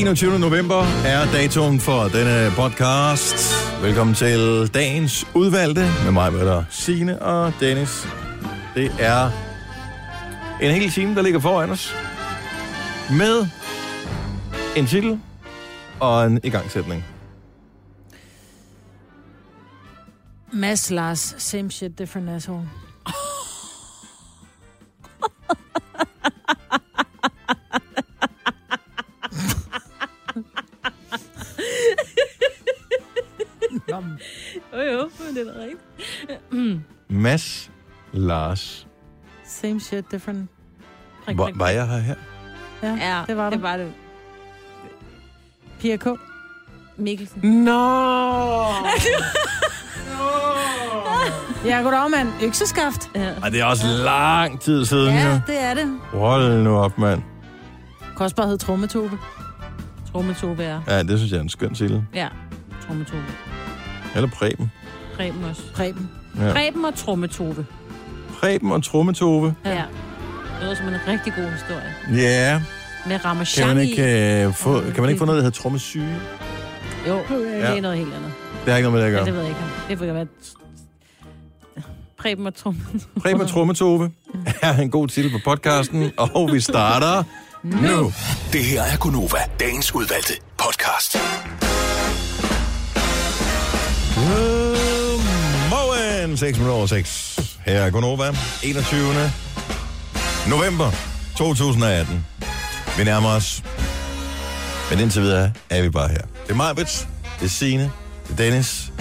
21. november er datoen for denne podcast. Velkommen til dagens udvalgte med mig, Møller, Signe og Dennis. Det er en hel time, der ligger foran os. Med en titel og en igangsætning. Mads Lars, same shit, different asshole. jo, jo, men det er da rigtigt. Mads Lars. Same shit, different... Prik, Var, var jeg her her? Ja, Ja, det var det du. var det. Pia K. Mikkelsen. Nå! Ja, goddag, mand. Økseskaft. Ja. Ej, det er også lang tid siden. Ja, Ja. det er det. Hold nu op, mand. Også bare hedde Trummetube. Trommetove er. Ja, det synes jeg er en skøn titel. Ja, trommetove. Eller Preben. Preben også. Preben. Ja. Preben og trommetove. Preben og Trummetove. Ja. Det lyder som en rigtig god historie. Ja, Med kan Ramachan man i. ikke, uh, få, kan man ikke få noget, der hedder trommesyge? Jo, det Ja. er noget helt andet. Det har ikke noget med det Ja, at det gøre. ved jeg ikke. Det vil være... Preben og trommetove. Preben og Trummetove er en god titel på podcasten, og vi starter nu. Det her er Gunova, dagens udvalgte podcast. Godmorgen, 6 minutter over 6. Her er Gunova, 21. november 2018. Vi nærmer os, men indtil videre er vi bare her. Det er Majbets, det er Signe, det er Dennis,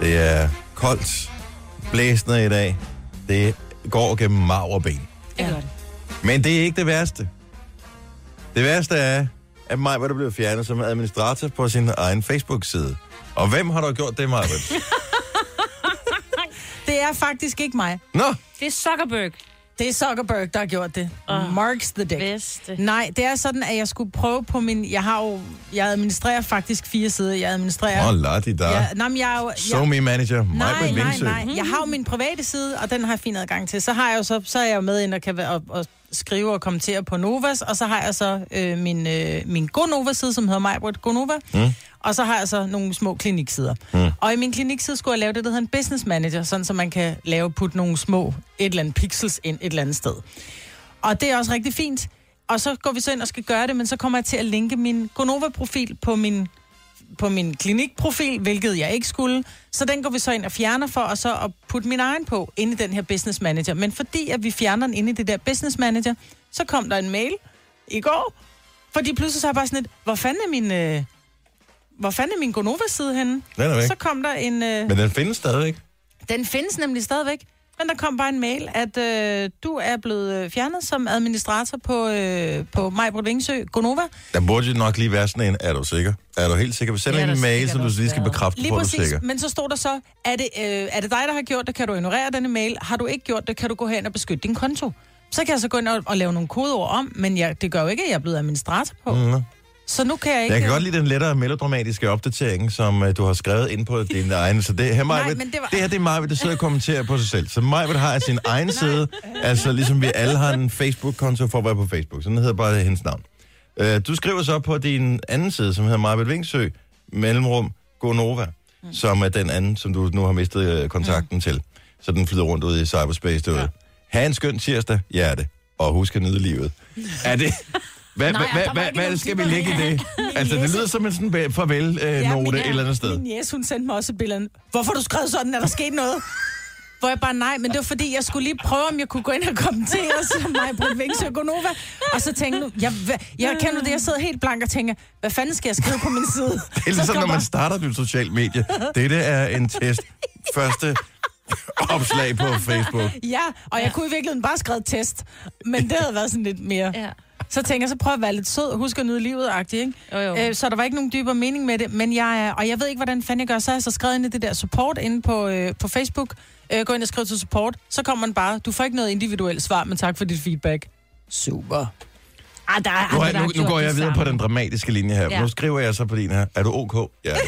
det er koldt, blæsende i dag, det går gennem marv og ben. Det. Men det er ikke det værste. Det værste er, at Majbet er blevet fjernet som administrator på sin egen Facebook-side. Og hvem har du gjort det, Majbet? Det er faktisk ikke mig. Nå, Det er Zuckerberg. Det er Zuckerberg, der har gjort det. Åh, Marks the dick. Bedste. Nej, det er sådan, at jeg skulle prøve på min... Jeg har jo... Jeg administrerer faktisk fire sider. Jeg administrerer... Åh, oh, di da. Ja, nej, men jeg er jo... So jeg, me manager, nej, nej, nej. Jeg har jo min private side, og den har jeg fin adgang til. Så har jeg jo så, så er jeg jo med ind og kan være, og, og skrive og kommentere på Novas, og så har jeg så øh, min, øh, min GoNova-side, som hedder Majbrit GoNova, mm. og så har jeg så nogle små kliniksider. Mm. Og i min klinikside skulle jeg lave det, der hedder en business manager, sådan så man kan lave, putte nogle små, et eller andet pixels ind et eller andet sted. Og det er også rigtig fint. Og så går vi så ind og skal gøre det, men så kommer jeg til at linke min GoNova-profil på min på min klinikprofil, hvilket jeg ikke skulle. Så den går vi så ind og fjerner for, og så at putte min egen på inde i den her business manager. Men fordi at vi fjerner den inde i det der business manager, så kom der en mail i går, fordi pludselig så er jeg bare sådan lidt, hvor fanden er min, øh, hvor fanden er min Gonova-side henne? Den er væk. Så kom der en... Øh, Men den findes stadigvæk. den findes nemlig stadigvæk. Men der kom bare en mail, at øh, du er blevet øh, fjernet som administrator på, øh, på Majbrud Vingsø, Gonova. Der burde jo nok lige være sådan en, er du sikker? Er du helt sikker? Send Ja, en mail, så du lige skal bekræfte Lige på, at du er præcis, sikker. men så stod der så, er det, øh, er det dig, der har gjort det, kan du ignorere denne mail. Har du ikke gjort det, kan du gå hen og beskytte din konto. Så kan jeg så gå ind og, og lave nogle kodeord om, men jeg, det gør jo ikke, at jeg er blevet administrator på. Mm. Så nu kan jeg ikke... Jeg kan godt lide den lettere melodramatiske opdatering, som uh, du har skrevet ind på din egen. Så det her, Maja, Nej, det, var- det her det er Maja, der sidder og kommenterer på sig selv. Så Maja har sin egen side, altså ligesom vi alle har en Facebook-konto for at være på Facebook. Så den hedder bare hendes navn. Uh, du skriver så på din anden side, som hedder Maja Vingsø, mellemrum Gonova, mm. som er den anden, som du nu har mistet uh, kontakten mm. til. Så den flyder rundt ud i cyberspace derude. Ja. Ha' en skøn tirsdag, hjerte, og husk at nyde livet. er det... Hvad, Nej, hvad, hvad, hvad nogen skal vi lægge i det? Altså, det lyder som en sådan farvel-note øh, Ja, et eller andet sted. Min jæs, hun sendte mig også et billede. Hvorfor du skrevet sådan? Er der sket noget? Hvor jeg bare, nej, men det var fordi, jeg skulle lige prøve, om jeg kunne gå ind og kommentere som mig på Vingsø Gonova. Og så tænkte jeg, jeg, hvad- jeg kender det, jeg sidder helt blank og tænker, hvad fanden skal jeg skrive på min side? Det er ligesom, når man starter et socialt medie. Dette er en test. Første opslag på Facebook. Ja, og jeg kunne i virkeligheden bare skrive test. Men det havde været sådan lidt mere... Ja. Så tænker jeg, så prøv at være lidt sød husk at nyde livet ikke? Jo, jo. Øh, så der var ikke nogen dybere mening med det. Men jeg er, og jeg ved ikke, hvordan fanden jeg gør. Så har jeg så skrevet ind i det der support inde på, øh, på Facebook. Øh, gå ind og skriv til support. Så kommer man bare, du får ikke noget individuelt svar, men tak for dit feedback. Super. Ah, der er Nu, nu, har nu gjort går jeg videre på den dramatiske linje her. Ja. Nu skriver jeg så på din her. Er du ok? Ja.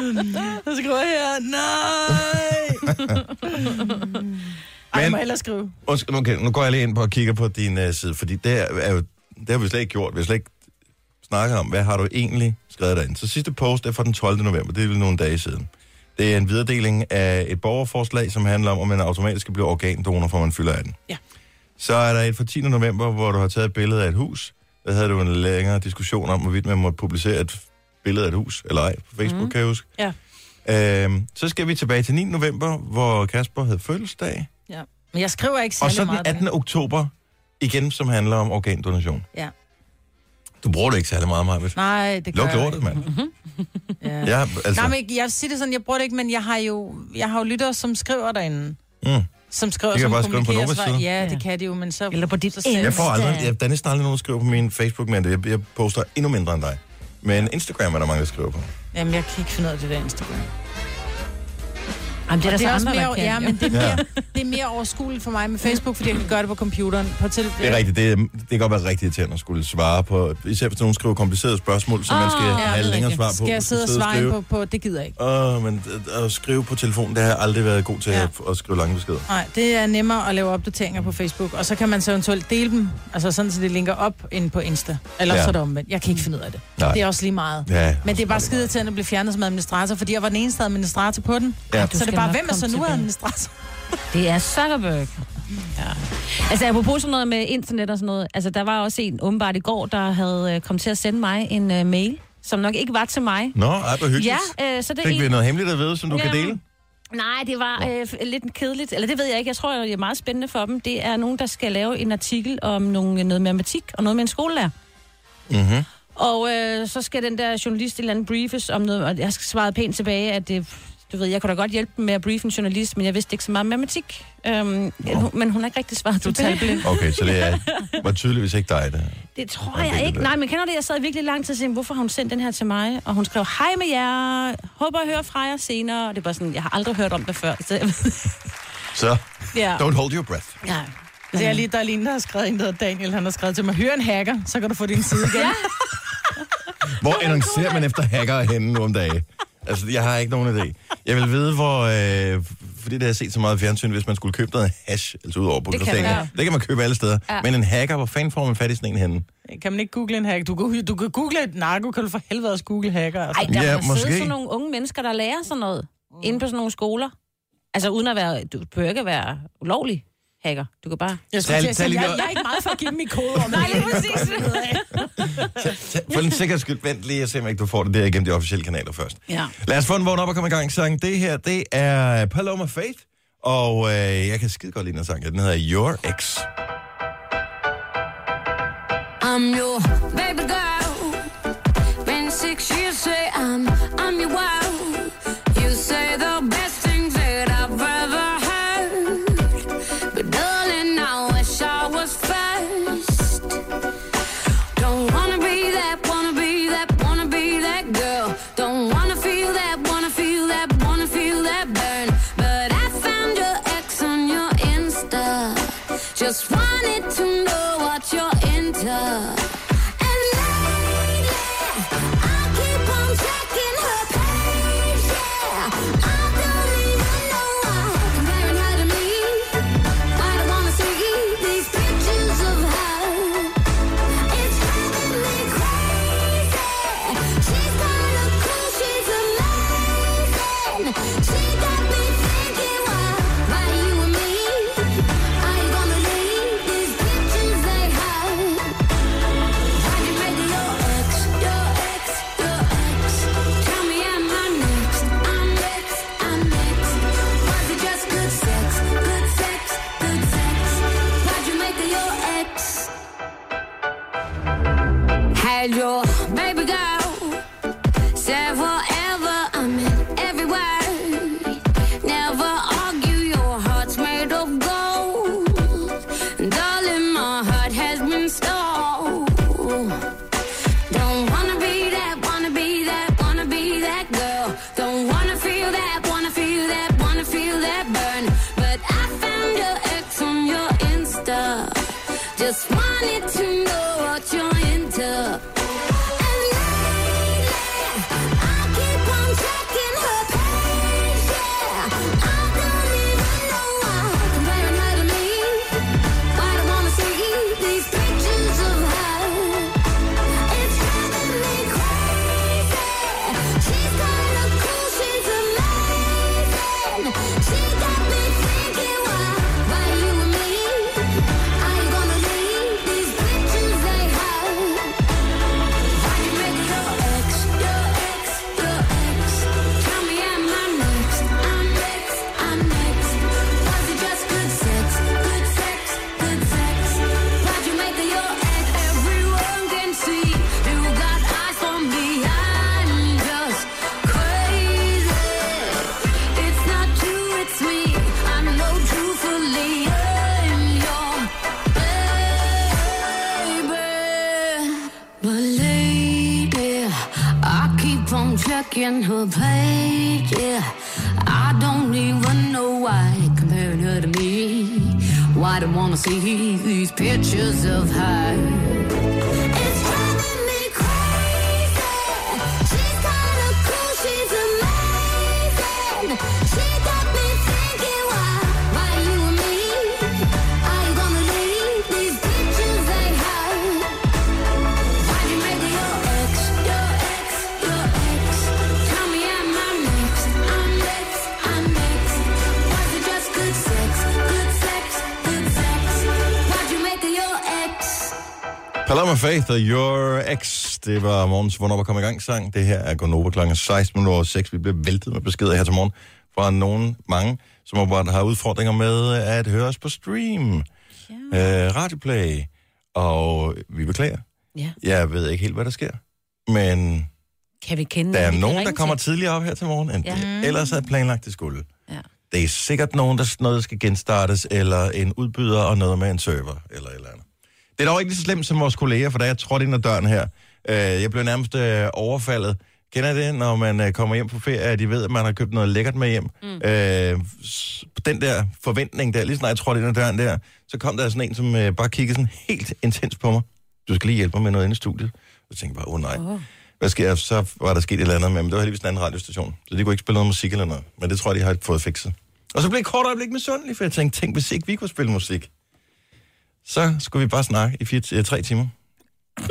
Så skriver jeg her, nej. Ej, jeg må hellere skrive. Okay, nu går jeg lige ind på og kigger på din uh, side, fordi det er, jo, det har vi slet ikke gjort. Vi har slet ikke snakket om, hvad har du egentlig skrevet derinde. Så sidste post er fra den 12. november, det er nogle dage siden. Det er en videredeling af et borgerforslag, som handler om, om man automatisk skal blive organdonor, for man fylder 18. Ja. Så er der et fra 10. november, hvor du har taget et billede af et hus. Der havde du en længere diskussion om, hvorvidt man måtte publicere et billede af et hus, eller ej, på Facebook, mm. kan jeg huske. Ja. Øhm, så skal vi tilbage til 9. november, hvor Kasper havde fødselsdag. Ja. Men jeg skriver ikke Og særlig så den meget. 18. oktober, igen, som handler om organdonation. Ja. Du bruger det ikke særlig meget, Marvitt. Nej, det gør Luk jeg lortet, ikke. mand. Ja. Ja, altså. Nej, men jeg siger det sådan, jeg bruger det ikke, men jeg har jo, jeg har jo lyttere, som skriver derinde. Mm. Som skriver, De kan som bare skrive på Novas side. Ja, det kan de jo, men så... Eller på dit så selv- Jeg får aldrig, jeg, der er næsten aldrig nogen, der skriver på min Facebook, men jeg, jeg poster endnu mindre end dig. Men Instagram er der mange, der skriver på. Jamen, jeg kan ikke finde ud af det der Instagram. Jamen, det er Og der så også andre, mere, kan. ja, men det er, Ja. mere, det er mere overskueligt for mig med Facebook, fordi jeg kan gøre det på computeren. På til, Det er rigtigt, det, er, det kan godt være rigtig irriterende at skulle svare på, især hvis nogen skriver komplicerede spørgsmål, som man skal ja, have det er længere svar på. Skal jeg sidde og svare på, på, det gider jeg ikke. Åh, men at, skrive på telefon, det har jeg aldrig været god til Ja. at, at skrive lange beskeder. Nej, det er nemmere at lave opdateringer på Facebook, og så kan man så eventuelt dele dem, altså sådan, så det linker op ind på Insta. Eller Ja. ja. så er det omvendt. Jeg kan ikke finde ud af det. Nej. Det er også lige meget. Ja, Men det er bare skide til at blive fjernet som administrator, fordi jeg var den eneste administrator på den. Ja. Ja. Så det er bare, hvem er så nu administrator? Det er Zuckerberg. Ja. Altså, apropos sådan noget med internet og sådan noget. Altså, der var også en åbenbart i går, der havde øh, kommet til at sende mig en uh, mail, som nok ikke var til mig. Nå, ej, hvor hyggeligt. Ja, øh, så det er Fik vi en... noget hemmeligt at vide, som du kan Jamen, dele? Nej, det var øh, lidt kedeligt. Eller det ved jeg ikke. Jeg tror, det er meget spændende for dem. Det er nogen, der skal lave en artikel om nogle, noget matematik og noget med en skolelærer. Mhm. Og øh, så skal den der journalist et eller andet briefes om noget, og jeg skal svare pænt tilbage, at det, du ved, jeg kunne da godt hjælpe dem med at briefe en journalist, men jeg vidste ikke så meget matematik. Øhm, hun, men hun har ikke rigtig svaret tilbage. talblind. Okay, så det er, var tydeligvis ikke dig, det. Det tror jeg det ikke. der. Nej, men kender det, jeg sad virkelig lang tid og tænkte, hvorfor har hun sendt den her til mig? Og hun skrev, hej med jer, håber at høre fra jer senere. Og det var sådan, jeg har aldrig hørt om det før. Så jeg Så, ja. don't hold your breath. ja. Det er lige, der er lige en, der har skrevet en, der Daniel, han har skrevet til mig, hør en hacker, så kan du få din side igen. Ja. Hvor annoncerer man efter hackere henne nu om dagen? Altså, jeg har ikke nogen idé. Jeg vil vide, hvor... Øh, fordi det har jeg set så meget fjernsyn, hvis man skulle købe noget hash, altså ud over på Det kan man. Det kan man købe alle steder. Ja. Men en hacker, hvor fanden får man fat i sådan en henne? Kan man ikke google en hacker? Du kan, du kan google et narko, kan du for helvede også google hacker. Altså. Ej, der Ja, ja, må måske. sidde sådan nogle unge mennesker, der lærer sådan noget mm. inde på sådan nogle skoler. Altså uden at være, du behøver ikke at være ulovlig hacker. Du kan bare... Jeg, skulle Tag- tag jeg, noget- jeg er ikke meget for at give dem i kode. Om Nej, lige præcis. For en sikkerheds skyld, vent lige, jeg ser, om ikke du får det der igennem de officielle kanaler først. Ja. Lad os få en vågn op og komme i gang. Sang. Det her, det er Paloma Faith. Og øh, jeg kan skide godt lide den sang. Den hedder Your Ex. I'm your baby girl. Been six years, say I'm, I'm meglio Og Your Ex. Det var morgens, hvornår var kommet i gang sang. Det her er Gonova klokken 16 over 6. Vi bliver væltet med beskeder her til morgen fra nogen, mange, som har udfordringer med at høre os på stream. Ja. Øh, radioplay. Og vi beklager. Ja. Jeg ved ikke helt, hvad der sker. Men Kan vi kende der er nogen, der kommer til? tidligere op her til morgen, end Ja. det ellers er planlagt, det skulle. Ja. Det er sikkert nogen, der noget skal genstartes, eller en udbyder og noget med en server, eller et eller andet. Det er dog ikke lige så slemt som vores kolleger, for da jeg trådte ind ad døren her, øh, jeg blev nærmest øh, overfaldet. Kender det, når man øh, kommer hjem på ferie, at de ved, at man har købt noget lækkert med hjem? Mm. Øh, den der forventning der, lige snart jeg trådte ind ad døren der, så kom der sådan en, som øh, bare kiggede sådan helt intens på mig. Du skal lige hjælpe mig med noget inde i studiet. Jeg tænkte bare, åh oh, nej. Åh. Hvad sker? Så var der sket et eller andet med, men det var heldigvis en anden radiostation, så de kunne ikke spille noget musik eller noget. Men det tror jeg, de har fået fikset. Og så blev jeg kort øjeblik misundelig, for jeg tænkte, tænk, hvis ikke vi kunne spille musik, så skulle vi bare snakke i fire, øh, tre timer.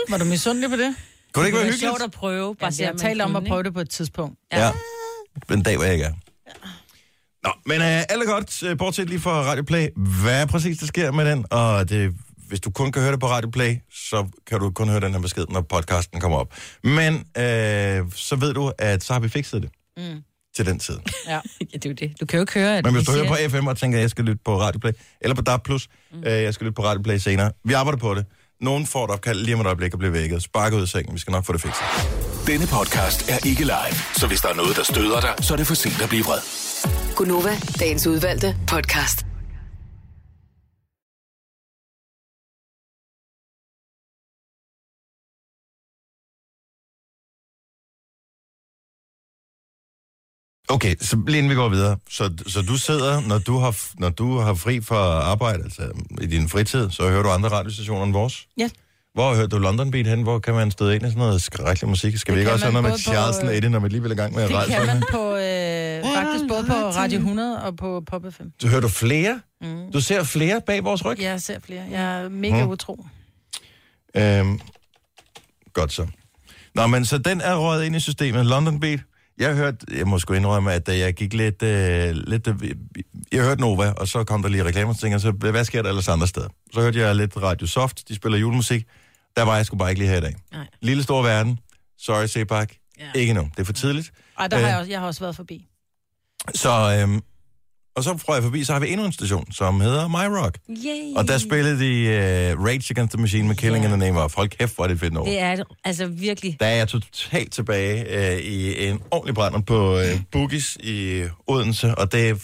Var du misundelig på det? Kunne det ikke være Det er hyggeligt? sjovt at prøve. Bare se, jeg talte om at prøve det på et tidspunkt. Ja. ja. En dag, hvor jeg ikke er. Nå, men øh, alt er godt, øh, bortset lige fra Radioplay. Hvad er præcis, der sker med den? Og det, hvis du kun kan høre det på Radioplay, så kan du kun høre den her besked, når podcasten kommer op. Men øh, så ved du, at så har vi fikset det Mm. Til den tid. Ja. ja, det er jo det. Du kan jo ikke høre, at Men hvis vi du hører på FM og tænker, at jeg skal lytte på Radioplay, eller på DAB+, mm. øh, jeg skal lytte på Radioplay senere. Vi arbejder på det. Nogen får et opkald lige om et øjeblik og bliver vækket. Sparker ud af sengen. Vi skal nok få det fikset. Denne podcast er ikke live, så hvis der er noget, der støder dig, så er det for sent at blive vred. Gunova, dagens udvalgte podcast. Okay, så lige inden vi går videre. Så, så du sidder, når du, har, når du har fri fra arbejde, altså i din fritid, så hører du andre radiostationer end vores? Ja. Hvor har hørt du London Beat hen? Hvor kan man støde ind i sådan noget skrækkelig musik? Skal Det vi ikke også have man noget med Charleston øh, Eddie, når vi alligevel er i gang med at Det rejse? kan man på, øh, faktisk både på Radio 100 og på Pop FM. Du hører du flere? Mm. Du ser flere bag vores ryg? Jeg ser flere. Jeg er mega Mm. utro. Øhm, godt så. Nå, men så den er røget ind i systemet. London Beat. Jeg hørte, jeg må sgu indrømme, at da jeg gik lidt, øh, lidt øh, jeg hørte Nova, og så kom der lige reklamer, så tænkte jeg, så hvad sker der ellers andre steder? Så hørte jeg lidt Radio Soft, de spiller julemusik. Der var jeg sgu bare ikke lige her i dag. Nej. Lille Stor Verden. Sorry, Sebak. Ja. Ikke nu. Det er for tidligt. Ej, der har Øh, jeg, også, jeg har også været forbi. Så, øhm, og så får jeg forbi, så har vi endnu en station, som hedder My Rock. Yay. Og der spillede de uh, Rage Against the Machine med Killing in the Name of. Hold kæft, hvor er det et fedt nummer. Det er altså virkelig... Der er jeg totalt tilbage øh, i en ordentlig brænder på øh, Boogies i Odense, og det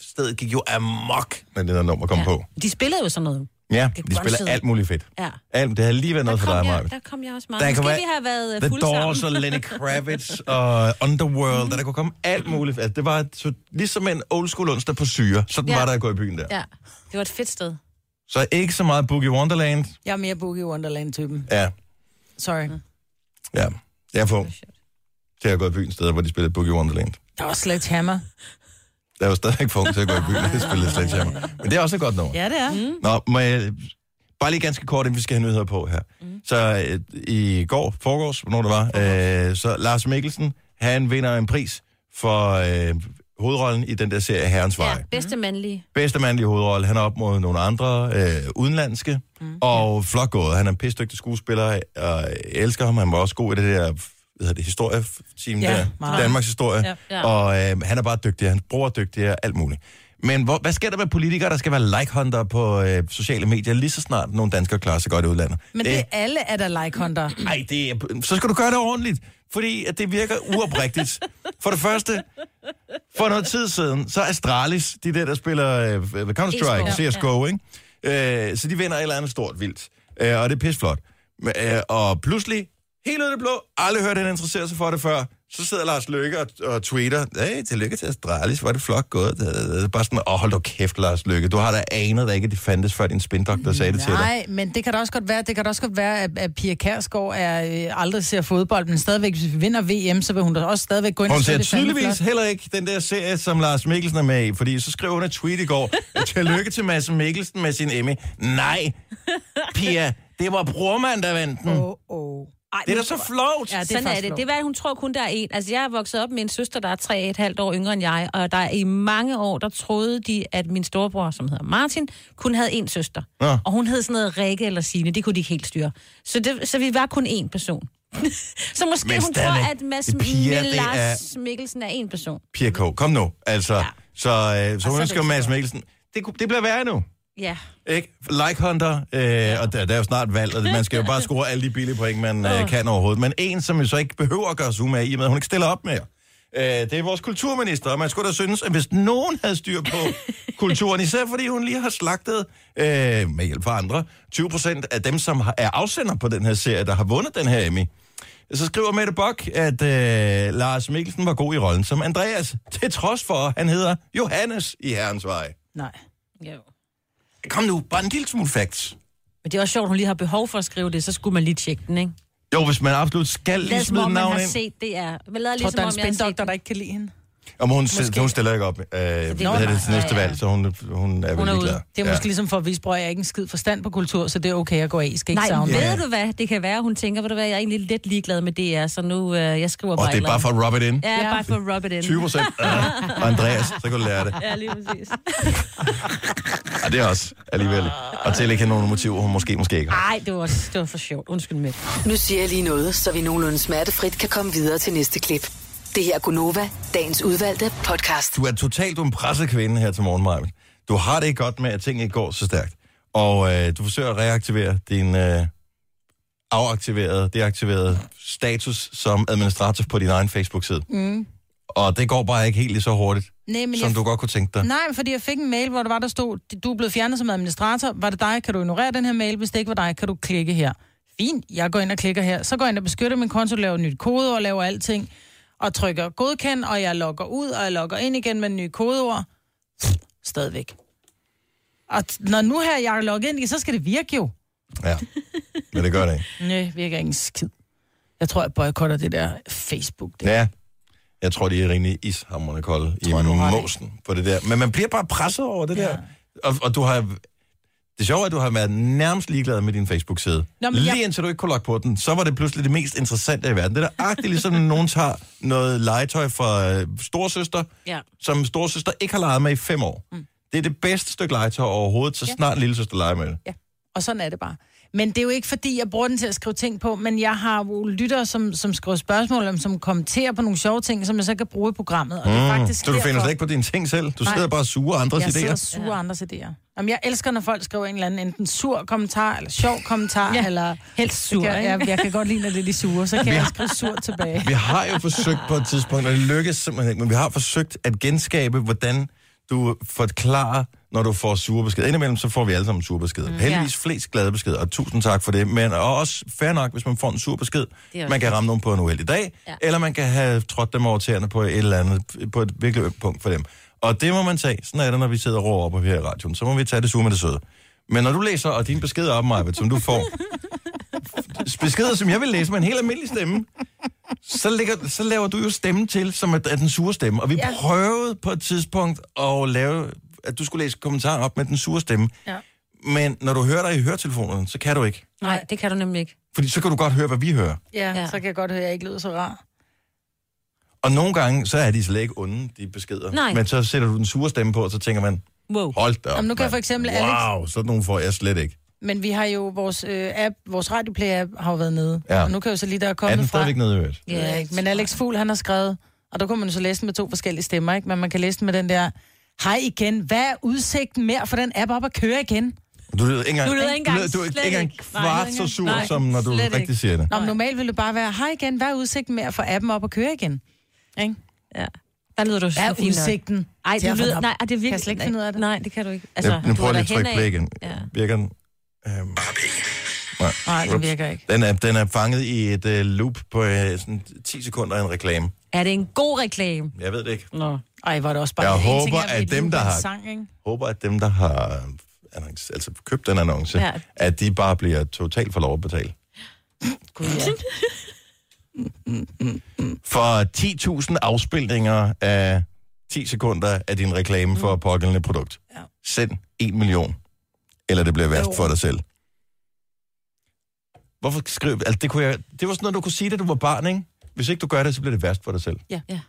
stedet gik jo amok, når det der nummer kom ja. på. De spillede jo sådan noget. Ja, Det de spiller alt muligt fedt. Ja. Alt, det har lige været noget for dig, Marvind. der kom jeg også meget. Der Måske være vi har været øh, The fulde Doors og Lenny Kravitz og Underworld, mm. der, der kunne komme alt muligt. Altså, det var så, ligesom en old school onsdag på syre. Sådan Ja. var der at gå i byen der. Ja, det var et fedt sted. Så ikke så meget Boogie Wonderland. Jeg er mere Boogie Wonderland-typen. Ja, Sorry. ja. Jeg er på til at gå i byen steder, hvor de spillede Boogie Wonderland. Der var Sledgehammer. Der var stadig for til at gå i byen, og det spillede Sledgehammer. Men det er også et godt nummer. Ja, det er. Mm. Nå, må jeg, bare lige ganske kort, inden vi skal have nyheder på her. Mm. Så øh, i går, forgårs, hvornår det var, øh, så Lars Mikkelsen, han vinder en pris for øh, hovedrollen i den der serie Herrens Vej. Ja, bedste mandlige. Bedste mandlige hovedrolle. Han er op mod nogle andre øh, udenlandske. Mm. Og flot gået. Han er en pisdygtig skuespiller, og jeg elsker ham. Han var også god i det der hvad det, historieteam Ja, der. meget. Danmarks historie. Ja. Ja. Og øh, han er bare dygtig. Han bruger dygtig og alt muligt. Men hvor, hvad sker der med politikere, der skal være like-hunter på øh, sociale medier, lige så snart nogle danskere klarer sig godt i udlandet? Men det er alle er der like hunter. Ej, det er, så skal du gøre det ordentligt, fordi at det virker uoprigtigt. For det første, for noget tid siden, så Astralis, de der, der spiller øh, Counter-Strike. CSGO, ikke? Øh, så de vinder et eller andet stort vildt. Øh, og det er pissflot. Øh, og pludselig, helt ud af det blå, aldrig hørt hende interessere sig for det før, Så sidder Lars Løkke og, og tweeter, hey, tillykke til Astralis, var det flot gået. Det er Bare sådan, åh, hold da kæft, Lars Løkke. Du har da anet, at ikke de fandtes, før din spindoktor sagde det til dig. Nej, men det kan da også godt være, det kan da også godt være, at, at Pia Kærsgaard er, øh, aldrig ser fodbold, men stadigvæk, hvis vi vinder VM, så vil hun da også stadigvæk gå ind Hun og støtte fandme tydeligvis heller ikke den der serie, som Lars Mikkelsen er med i, fordi så skrev hun et tweet i går, tillykke til Mads Mikkelsen med sin Emmy. Nej, Pia, det var brormand, der vandt den. Oh, oh. Ej, Det er da så flovt. Ja, det Sådan er det. Det er, hvad hun tror kun, der er en. Altså, jeg er vokset op med en søster, der er tre et halvt år yngre end jeg, og der er i mange år, der troede de, at min storebror, som hedder Martin, kun havde en søster. Nå. Og hun hed sådan noget Rikke eller Signe, det kunne de ikke helt styre. Så, det, så vi var kun én person. så måske Men hun stadigvæk, tror, at Mads det Lars Mikkelsen er en person. Pia K., kom nu. Altså, ja. så, øh, så hun er ønsker det Mads Mikkelsen. Det, det bliver værre nu. Ja. Ikke? Like Hunter, øh, og der, der er jo snart valg, og man skal jo bare score alle de billige point, man øh, kan overhovedet. Men en, som jo så ikke behøver at gøre sig umage i, og med, at hun ikke stiller op mere. Øh, det er vores kulturminister, og man skulle da synes, at hvis nogen havde styr på kulturen, især fordi hun lige har slagtet, øh, med hjælp fra andre, 20 procent af dem, som er afsender på den her serie, der har vundet den her Emmy. Så skriver Mette Bock, at øh, Lars Mikkelsen var god i rollen som Andreas, til trods for, at han hedder Johannes i Herrens Vej. Nej. Jo. Kom nu, bare en lille smule facts. Men det er også sjovt, at hun lige har behov for at skrive det, så skulle man lige tjekke den, ikke? Jo, hvis man absolut skal lige Lad som smide om, man har ind. set det, er. Men lad tror, ligesom der er en om, jeg har set spindoktor, der ikke kan lide hende. Og hun, Måske. hun stiller ikke op. Øh, Nå, det til nej, næste ja, ja. valg, så hun, hun er vel Hun er ude. Det er måske ligesom for at vise, bror, jeg er ikke en skid forstand på kultur, så det er okay at gå af. I skal ikke Nej, savne ved mig. du hvad? Det kan være, hun tænker, ved du hvad, jeg er egentlig lidt ligeglad med DR, så nu øh, jeg skriver Og bare det er bare for at rub it in. Ja, bare for at rub it in. 20 procent. og Andreas, så kan du lære det. Ja, lige præcis. Og det er også alligevel. Og til ikke have nogle motiver, hun måske, måske ikke har. Ej, det var, det var for sjovt. Undskyld med. Nu siger jeg lige noget, så vi nogenlunde smertefrit kan komme videre til næste klip. Det her er Gunova, dagens udvalgte podcast. Du er totalt en presset kvinde her til morgen, Marvind. Du har det ikke godt med, at ting ikke går så stærkt. Og øh, du forsøger at reaktivere din øh, afaktiverede, deaktiverede status som administrator på din egen Facebook-side. Mm. Og det går bare ikke helt lige så hurtigt, Nej, men som jeg... du godt kunne tænke dig. Nej, fordi jeg fik en mail, hvor der var, der stod, du er blevet fjernet som administrator. Var det dig, kan du ignorere den her mail. Hvis det ikke var dig, kan du klikke her. Fint, jeg går ind og klikker her. Så går jeg ind og beskytter min konto, laver nyt kodeord, laver alting. Og trykker godkend, og jeg logger ud, og jeg logger ind igen med en ny kodeord. Stadigvæk. Og når nu her jeg er logget ind, så skal det virke jo. Ja, men det gør det ikke. Nej, virker ikke en skid. Jeg tror, jeg boykotter det der Facebook. Det. Ja, jeg tror, de er rimelig ishamrende kolde i måsen på det der. Men man bliver bare presset over det ja. der. Og, og du har... Det sjove er, at du har været nærmest ligeglad med din Facebook-side. Nå, men Lige jeg- indtil du ikke kunne logge på den, så var det pludselig det mest interessante i verden. Det er da agtigt, ligesom når nogen tager noget legetøj fra øh, storsøster, Ja. som storsøster ikke har leget med i fem år. Mm. Det er det bedste stykke legetøj overhovedet, så Ja. snart lille søster leger med det. Ja, og sådan er det bare. Men det er jo ikke, fordi jeg bruger den til at skrive ting på, men jeg har jo lyttere, som, som skriver spørgsmål, eller som kommenterer på nogle sjove ting, som jeg så kan bruge i programmet. Og det er faktisk Mm. så du finder slet ikke på dine ting selv? Du Nej. sidder bare og suger andres jeg sidder idéer? og suger ja. andres idéer. Jamen, jeg elsker, når folk skriver en eller anden enten sur kommentar, eller sjov kommentar, Ja, eller... helst sur, kan, ikke? jeg, jeg kan godt lide, når det er de sure, så kan Vi jeg har- skrive sur tilbage. Vi har jo forsøgt på et tidspunkt, og det lykkes simpelthen ikke, men vi har forsøgt at genskabe, hvordan du forklarer, når du får sure beskeder. Indimellem så får vi alle sammen sure beskeder. Mm, Heldigvis flest glade beskeder, og tusind tak for det. Men og også fair nok, hvis man får en sur besked. Man kan ramme nogen på en uheldig dag, Ja. eller man kan have trådt dem over tæerne på et eller andet, på et virkelig ømt punkt for dem. Og det må man tage. Sådan er det, når vi sidder og råber op her i radioen. Så må vi tage det sure med det søde. Men når du læser, og dine beskeder op, Maja, som du får, beskeder, som jeg vil læse med en helt almindelig stemme, så, lægger, så laver du jo stemmen til, som er, er den sure stemme. Og vi ja. prøvede på et tidspunkt at lave, at du skulle læse kommentarer op med den sure stemme. Ja. Men når du hører dig i høretelefonerne, så kan du ikke. Nej, det kan du nemlig ikke. Fordi så kan du godt høre, hvad vi hører. Ja, Ja. så kan jeg godt høre, at jeg ikke lyder så rar. Og nogle gange, så er de slet ikke onde, de beskeder. Nej. Men så sætter du den sure stemme på, og så tænker man, Wow. hold da op, Jamen, nu kan jeg mand. for eksempel Wow, sådan nogle får jeg slet ikke. Men vi har jo vores øh, app, vores radioplay-app har jo været nede. Ja. Og nu kan jeg jo så lige, der er Er kommet den fra... stadigvæk nede i øret? Ja, ikke. Men Alex Fugl, han har skrevet, og der kunne man jo så læse den med to forskellige stemmer, ikke? Men man kan læse den med den der, hej igen, hvad er udsigten mere for den app op at køre igen? Du lyder ikke engang, Du lyder ikke engang- du lyder, du er ikke engang kvart så sur, nej, som når du rigtig ikke. siger det. Nå, men normalt ville det bare være, hej igen, hvad er udsigten med at få appen op at køre igen? Ikke? Ja. Der lyder du så Hvad er fint nok. udsigten? Ej, den lyder, nej, er det virkelig... Kan jeg slet ikke finde ud af det? Nej, det kan du ikke. Altså, Altså, nu du prøver er jeg lige at trykke play igen. Ja. Virker den? Øhm, Nej, Nej, det virker ikke. Den er, den er fanget i et uh, loop på uh, sådan 10 sekunder af en reklame. Er det en god reklame? Jeg ved det ikke. Nå. Ej, var det også bare Jeg en ting håber, af at dem, der har- Sang, ikke? håber, at dem, der har annonce, altså købt den annonce, Ja. at de bare bliver totalt for lov at betale. Gud, ja. For 10.000 afspilninger af 10 sekunder af din reklame for pågældende produkt. Ja. Send 1 million, eller det bliver værst Jo. for dig selv. Hvorfor skrive... Altså, det, kunne jeg, det var sådan noget, du kunne sige, da du var barn, ikke? Hvis ikke du gør det, så bliver det værst for dig selv. Ja. ja.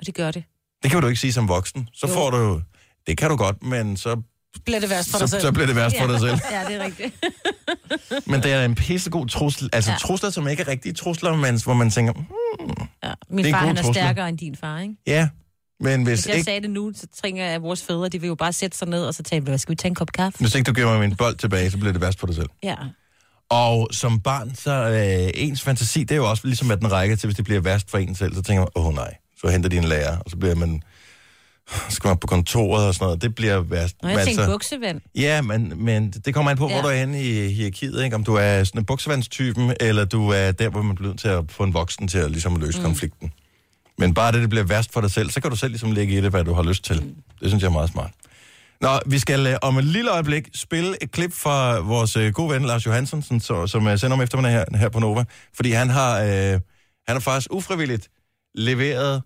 Og det gør det. Det kan du ikke sige som voksen. Så Jo. får du jo... Det kan du godt, men så, Bliver det værst for dig så, selv? så bliver det værst for dig selv. Ja, det er rigtigt. Men det er en pissegod trussel. Altså Ja. ja. trusler, som ikke er rigtige trusler, men hvor man tænker, hmm, Ja. Min far, han er trusler. stærkere end din far, ikke? ja. Men hvis Hvis jeg ikke, sagde det nu, så tænker jeg, at vores fædre, de vil jo bare sætte sig ned, og så tage, hvad skal vi tage en kop kaffe? hvis ikke du giver mig min bold tilbage, så bliver det værst for dig selv. Ja. Og som barn, så øh, ens fantasi, det er jo også ligesom, at den rækker til, hvis det bliver værst for en selv, så tænker man, åh oh, nej, så henter de en lærer, og så bliver man, skal man op på kontoret og sådan noget, det bliver værst. Nå, jeg tænkte altså- buksevand. Ja, men, men det kommer an på, ja. Hvor du er henne i hierarkiet, ikke? Om du er sådan en buksevandstypen, eller du er der, hvor man bliver nødt til at få en voksen til at, ligesom, løse mm. konflikten. Men bare det, det bliver værst for dig selv, så kan du selv ligesom lægge i det, hvad du har lyst til. Mm. Det synes jeg er meget smart. Nå, vi skal øh, om et lille øjeblik spille et klip fra vores øh, gode ven Lars Johansson, sådan, så, som øh, sender om eftermiddag her, her på Nova. Fordi han har, øh, han har faktisk ufrivilligt leveret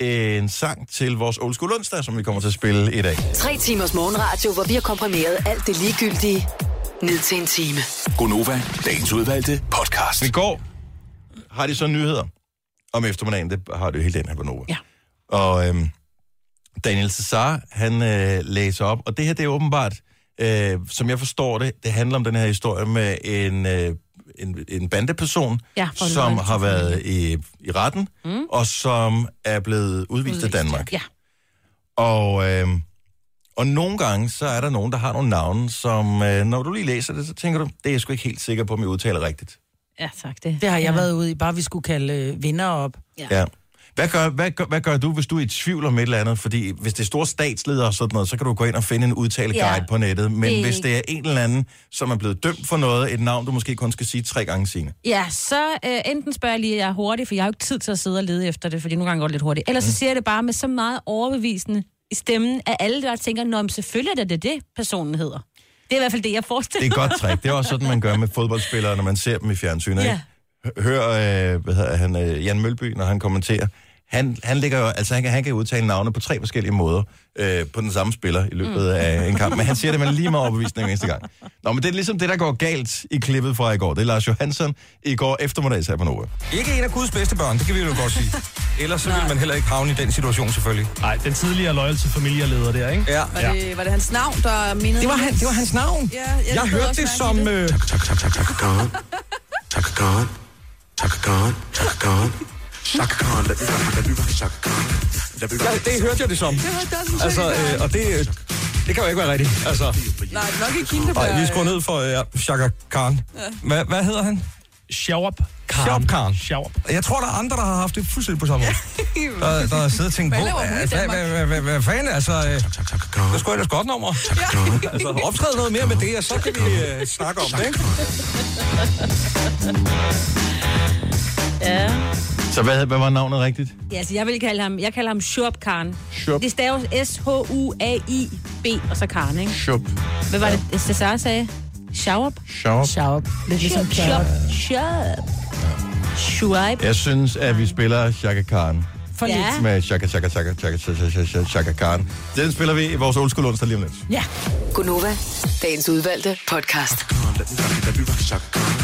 en sang til vores Old School onsdag, som vi kommer til at spille i dag. Tre timers morgenradio, hvor vi har komprimeret alt det ligegyldige ned til en time. Gonova, dagens udvalgte podcast. I går har de så nyheder om eftermiddagen. Det har det jo hele den her på Nova. Ja. Og øhm, Daniel Cesar, han øh, læser op, og det her det er åbenbart, øh, som jeg forstår det, det handler om den her historie med en, øh, en, en bandeperson, Ja, som har været i, i retten, mm. og som er blevet udvist, udvist af Danmark. Ja. Og, øh, og nogle gange, så er der nogen, der har nogle navne, som, øh, når du lige læser det, så tænker du, det er jeg sgu ikke helt sikker på, om jeg udtaler rigtigt. Ja, tak det. Det har jeg ja. været ude i, bare vi skulle kalde øh, vinder op. Ja. Ja. Hvad gør, hvad, gør, hvad gør du, hvis du er i tvivl om et eller andet? Fordi hvis det er store statsledere og sådan noget, så kan du gå ind og finde en udtaleguide Ja. på nettet. Men Det hvis det er en eller anden, som er blevet dømt for noget, et navn, du måske kun skal sige tre gange sine. Ja, så øh, enten spørger jeg lige, at jeg er hurtig, for jeg har jo ikke tid til at sidde og lede efter det, fordi nogle gange går det lidt hurtigt. Ellers mm. så siger jeg det bare med så meget overbevisende i stemmen, at alle der tænker, nå, men selvfølgelig er det det, personen hedder. Det er i hvert fald det, jeg forestiller Det er et godt trick. Det er også sådan, man gør med fodboldspillere, når man ser dem i fjernsynet. Ja. Ikke? Hør, øh, hvad hedder han, øh, Jan Mølby, når han kommenterer. Han, han, ligger jo, altså han, kan, han kan udtale navne på tre forskellige måder øh, på den samme spiller i løbet mm. af en kamp. Men han siger det med lige meget overbevisning eneste gang. Nå, men det er ligesom det, der går galt i klippet fra i går. Det er Lars Johansson i går eftermiddags her på Nova. Ikke en af Guds bedste børn, det kan vi jo godt sige. Ellers så vil man heller ikke havne i den situation, selvfølgelig. Nej, den tidligere loyalty familieleder der, ikke? Ja. Var, det, var det hans navn, der mindede Det var, han, det var hans navn. Ja, jeg, Jeg hørte det som... Øh... Tak, tak, tak, tak, tak, Khan. Tak, Khan. Tak, Khan. Tak, Khan. Shaka Khan, let me rock, Shaka Khan. Ja, det hørte jeg det som. Det hørte jeg også Altså, øh, og det, øh, det kan jo ikke være rigtigt. Altså, Nej, nok ikke Kinderberg. nej, vi skruer ned for ja, Shaka Khan. Hvad, hvad hedder han? Shawab Khan. Shawab Khan. Shawab. Jeg tror, der er andre, der har haft det fuldstændig på samme måde. Der, der har siddet og tænkt Hvad på, laver hun i hvad, Danmark? hvad, hvad, hvad, hvad fanden, altså... Øh, det skulle ellers godt nummer. Altså, optræde noget mere med det, og så kan vi øh, snakke om det, ikke? Ja. Så hvad, hvad var navnet rigtigt? Ja, altså jeg vil kalde ham, jeg kalder ham Shurp Khan. Shurp. Det staves S-H-U-A-I-B, og så Khan, ikke? Shup. Hvad var det, Cesar sagde? Shawab? Shawab. Shawab. Lidt ligesom. Shawab. Shurp. Shuaib. Jeg synes, at vi spiller Shaka Khan. For Ja. lidt. Med Shaka Shaka Shaka Shaka Shaka Shaka Shaka Khan. Den spiller vi i vores old school onsdag lige om lidt. Ja. Gunova, dagens udvalgte podcast. Let me rock it, let me rock Shaka Khan.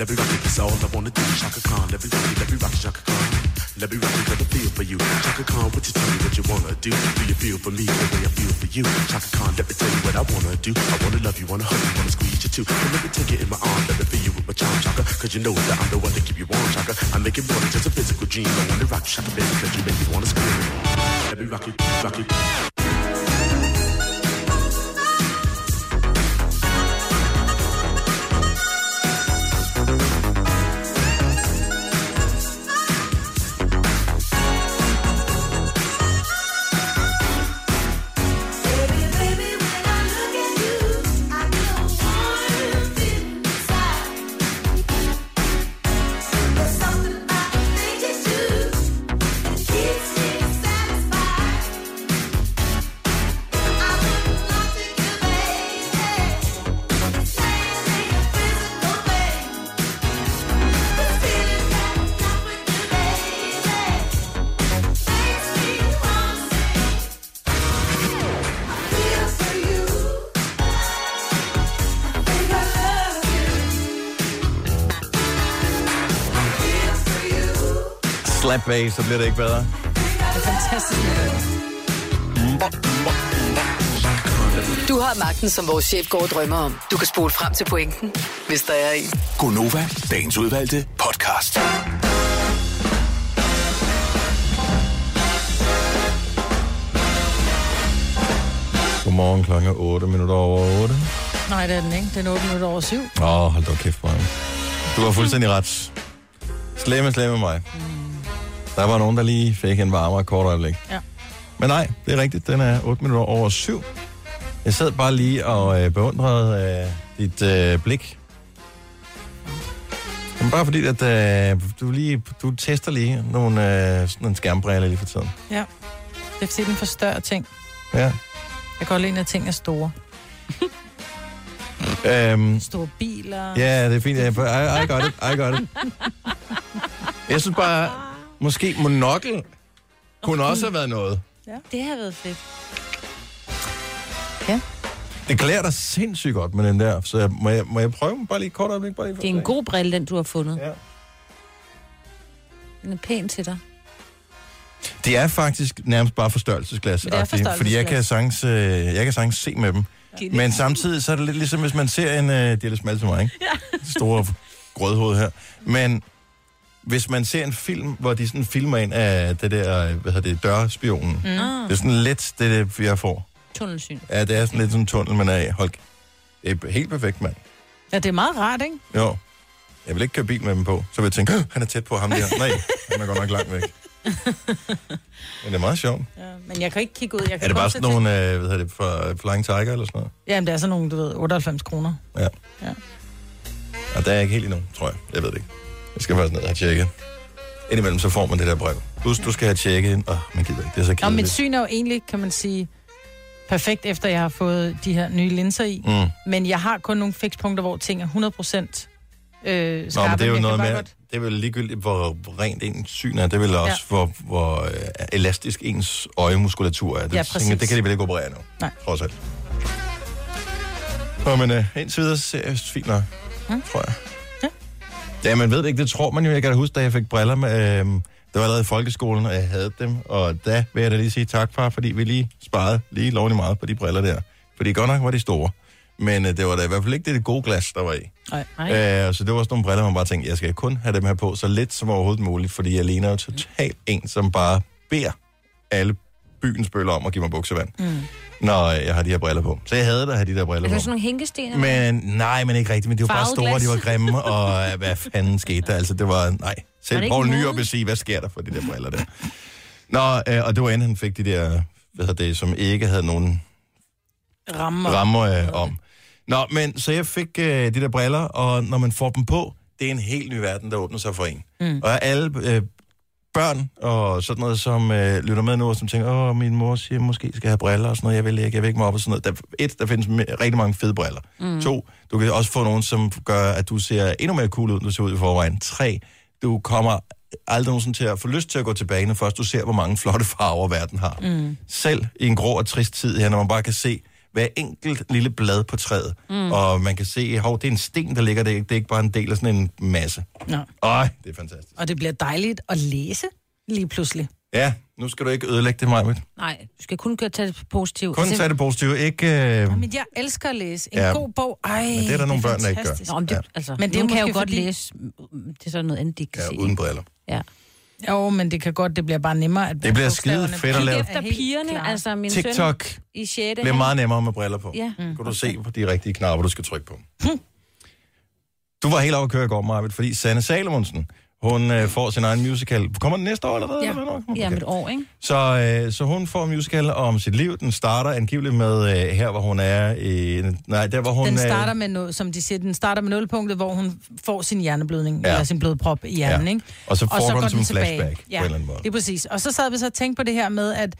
Let me rock it, that's all I wanna do, Shaka Khan. Let me rock it, let me rock it, Shaka Khan. Let me rock it, let me feel for you. Shaka Khan, what you tell me what you wanna do? Do you feel for me the way I feel for you? Shaka Khan, let me tell you what I wanna do. I wanna love you, wanna hug you, wanna squeeze you too. And let me take it in my arms, let me feel you with my charm, Shaka. Cause you know that I'm the one to keep you warm, Shaka. I make it more than just a physical dream. I wanna rock you, Shaka, baby, cause you make me wanna scream. Let me rock it, rock it. Slap bass, så bliver det ikke bedre. Det er fantastisk. Du har magten, som vores chef går og drømmer om. Du kan spole frem til pointen, hvis der er en. Gonova, dagens udvalgte podcast. Godmorgen klokken er 8 minutter over 8. Nej, det er den ikke. Den er 8 minutter over 7. Åh, oh, hold da kæft, Brian. Du har fuldstændig ret. Slemme, slemme mig. Der var nogen, der lige fik en varmere kort øjeblik. Ja. Men nej, det er rigtigt. Den er 8 minutter over 7. Jeg sad bare lige og øh, beundrede øh, dit øh, blik. Men bare fordi, at øh, du, lige, du tester lige nogle, øh, sådan en skærmbrille lige for tiden. Ja. Det er fordi, den forstørrer ting. Ja. Jeg kan godt lide, at ting er store. Øhm, Store biler. Ja, det er fint. I, I got it. I got it. Jeg synes bare, måske monokkel kunne også have været noget. Ja. Det har været fedt. Det klæder dig sindssygt godt med den der. Så jeg, må, jeg, må jeg prøve den bare lige et kort øjeblik? Bare lige for Det er en god brille, den du har fundet. Ja. Den er pæn til dig. Det er faktisk nærmest bare forstørrelsesglas. Det er agtigt, Fordi jeg kan sagtens, øh, jeg kan sagtens se med dem. Det. Men samtidig så er det lidt ligesom, hvis man ser en... Øh, det er lidt smalt til mig, ikke? Ja. Store grødhoved her. Men hvis man ser en film, hvor de sådan filmer ind af det der, hvad hedder det, dørspionen. Mm. Det er sådan lidt det, det, jeg får. Tunnelsyn. Ja, det er sådan lidt sådan en tunnel, man er i. Hold, det er helt perfekt, mand. Ja, det er meget rart, ikke? Jo. Jeg vil ikke køre bil med dem på. Så vil jeg tænke, "Åh, han er tæt på ham der. Nej, han er godt nok langt væk. Men det er meget sjovt. Ja, men jeg kan ikke kigge ud. Jeg kan Er det bare sådan nogle, øh, hvad hedder det, for Flying Tiger eller sådan noget? Jamen, det er sådan nogle, du ved, 98 kroner. Ja. Ja. Og der er jeg ikke helt endnu, tror jeg. Jeg ved det ikke. Jeg skal faktisk ned og have tjekket. Indimellem så får man det der brev. Husk, du skal have tjekket ind. Åh, oh, man gider ikke. Det er så Nå, mit kedeligt. syn er jo egentlig, kan man sige, perfekt, efter jeg har fået de her nye linser i. Mm. Men jeg har kun nogle fikspunkter, hvor ting er 100% øh, Nå, skarpe. men det er jo noget med, godt- det er vel ligegyldigt, hvor rent ens syn er. Det er vel også, Ja. hvor, hvor øh, elastisk ens øjemuskulatur er. Det, Ja, præcis. det kan de vel ikke operere nu, Nej. trods alt. Nå, men øh, indtil videre ser jeg fint nok, Mm. tror jeg. Ja. man ved det ikke. Det tror man jo. Jeg kan da huske, da jeg fik briller med... Øh, det var allerede i folkeskolen, og jeg havde dem. Og der vil jeg da lige sige tak, far, fordi vi lige sparede lige lovligt meget på de briller der. Fordi godt nok var de store. Men øh, det var da i hvert fald ikke det, det gode glas, der var i. Nej. Øh, så det var sådan nogle briller, man bare tænkte, jeg skal kun have dem her på, så lidt som overhovedet muligt, fordi jeg ligner jo totalt en, som bare beder alle byens bøller om at give mig buksevand, Mm. når øh, jeg har de her briller på. Så jeg havde da have de der briller Er det på. sådan nogle hænkesten? Men nej, men ikke rigtigt, men de var bare store, de var grimme, og øh, hvad fanden skete der? Altså, det var, nej. Selv mode? Nyrup vil sige, hvad sker der for de der briller der? Nå, øh, og det var inden han fik de der, hvad hedder det, som ikke havde nogen Rammer. rammer øh, om. Nå, men så jeg fik øh, de der briller, og når man får dem på, det er en helt ny verden, der åbner sig for en. Mm. Og alle øh, børn og sådan noget, som øh, lytter med nu, og som tænker, åh, min mor siger, måske skal jeg have briller og sådan noget, jeg vil ikke, jeg vil ikke mig op og sådan noget. Der, et, der findes rigtig mange fede briller. Mm. To, du kan også få nogen, som gør, at du ser endnu mere cool ud, end du ser ud i forvejen. Tre, du kommer aldrig nogensinde til at få lyst til at gå tilbage, når først du ser, hvor mange flotte farver verden har. Mm. Selv i en grå og trist tid her, når man bare kan se hver enkelt lille blad på træet, Mm. mm. og man kan se, hov, det er en sten, der ligger der, det er ikke bare en del af sådan en masse. Nå. Øj, det er fantastisk. Og det bliver dejligt at læse lige pludselig. Ja, nu skal du ikke ødelægge det, Majbet. Nej, du skal kun tage det positivt. Kun tage det positive, ikke... Øh... Men jeg elsker at læse. En Ja. ja. god bog. Ej, Men det er der nogle børn, der ikke gør. Nå, men det, Ja. altså, Men det kan jo måske godt fordi- læse. Det er sådan noget andet, de kan Ja, se. uden briller. Ja. Jo, men det kan godt, det bliver bare nemmere. At Det bliver skide fedt at Kig lave. efter pigerne, altså min TikTok søn i 6. Det bliver meget nemmere med briller på. Ja. Mm. Kan du se på de rigtige knapper, du skal trykke på. Du var helt oppe at køre i går, Marvitt, fordi Sanne Salomonsen, hun øh, får sin egen musical. Kommer den næste år allerede? Ja, eller hvad? ja om et år, ikke? Så, øh, så hun får musical om sit liv. Den starter angiveligt med øh, her, hvor hun er i... Nej, der hvor hun... Den øh, starter med noget, som de siger, den starter med nulpunktet, hvor hun får sin hjerneblødning, Ja. ja. eller sin blodprop i hjernen, Ja. ikke? Og så får den går som en flashback på en ja, eller anden måde. det er præcis. Og så sad vi så og tænkte på det her med, at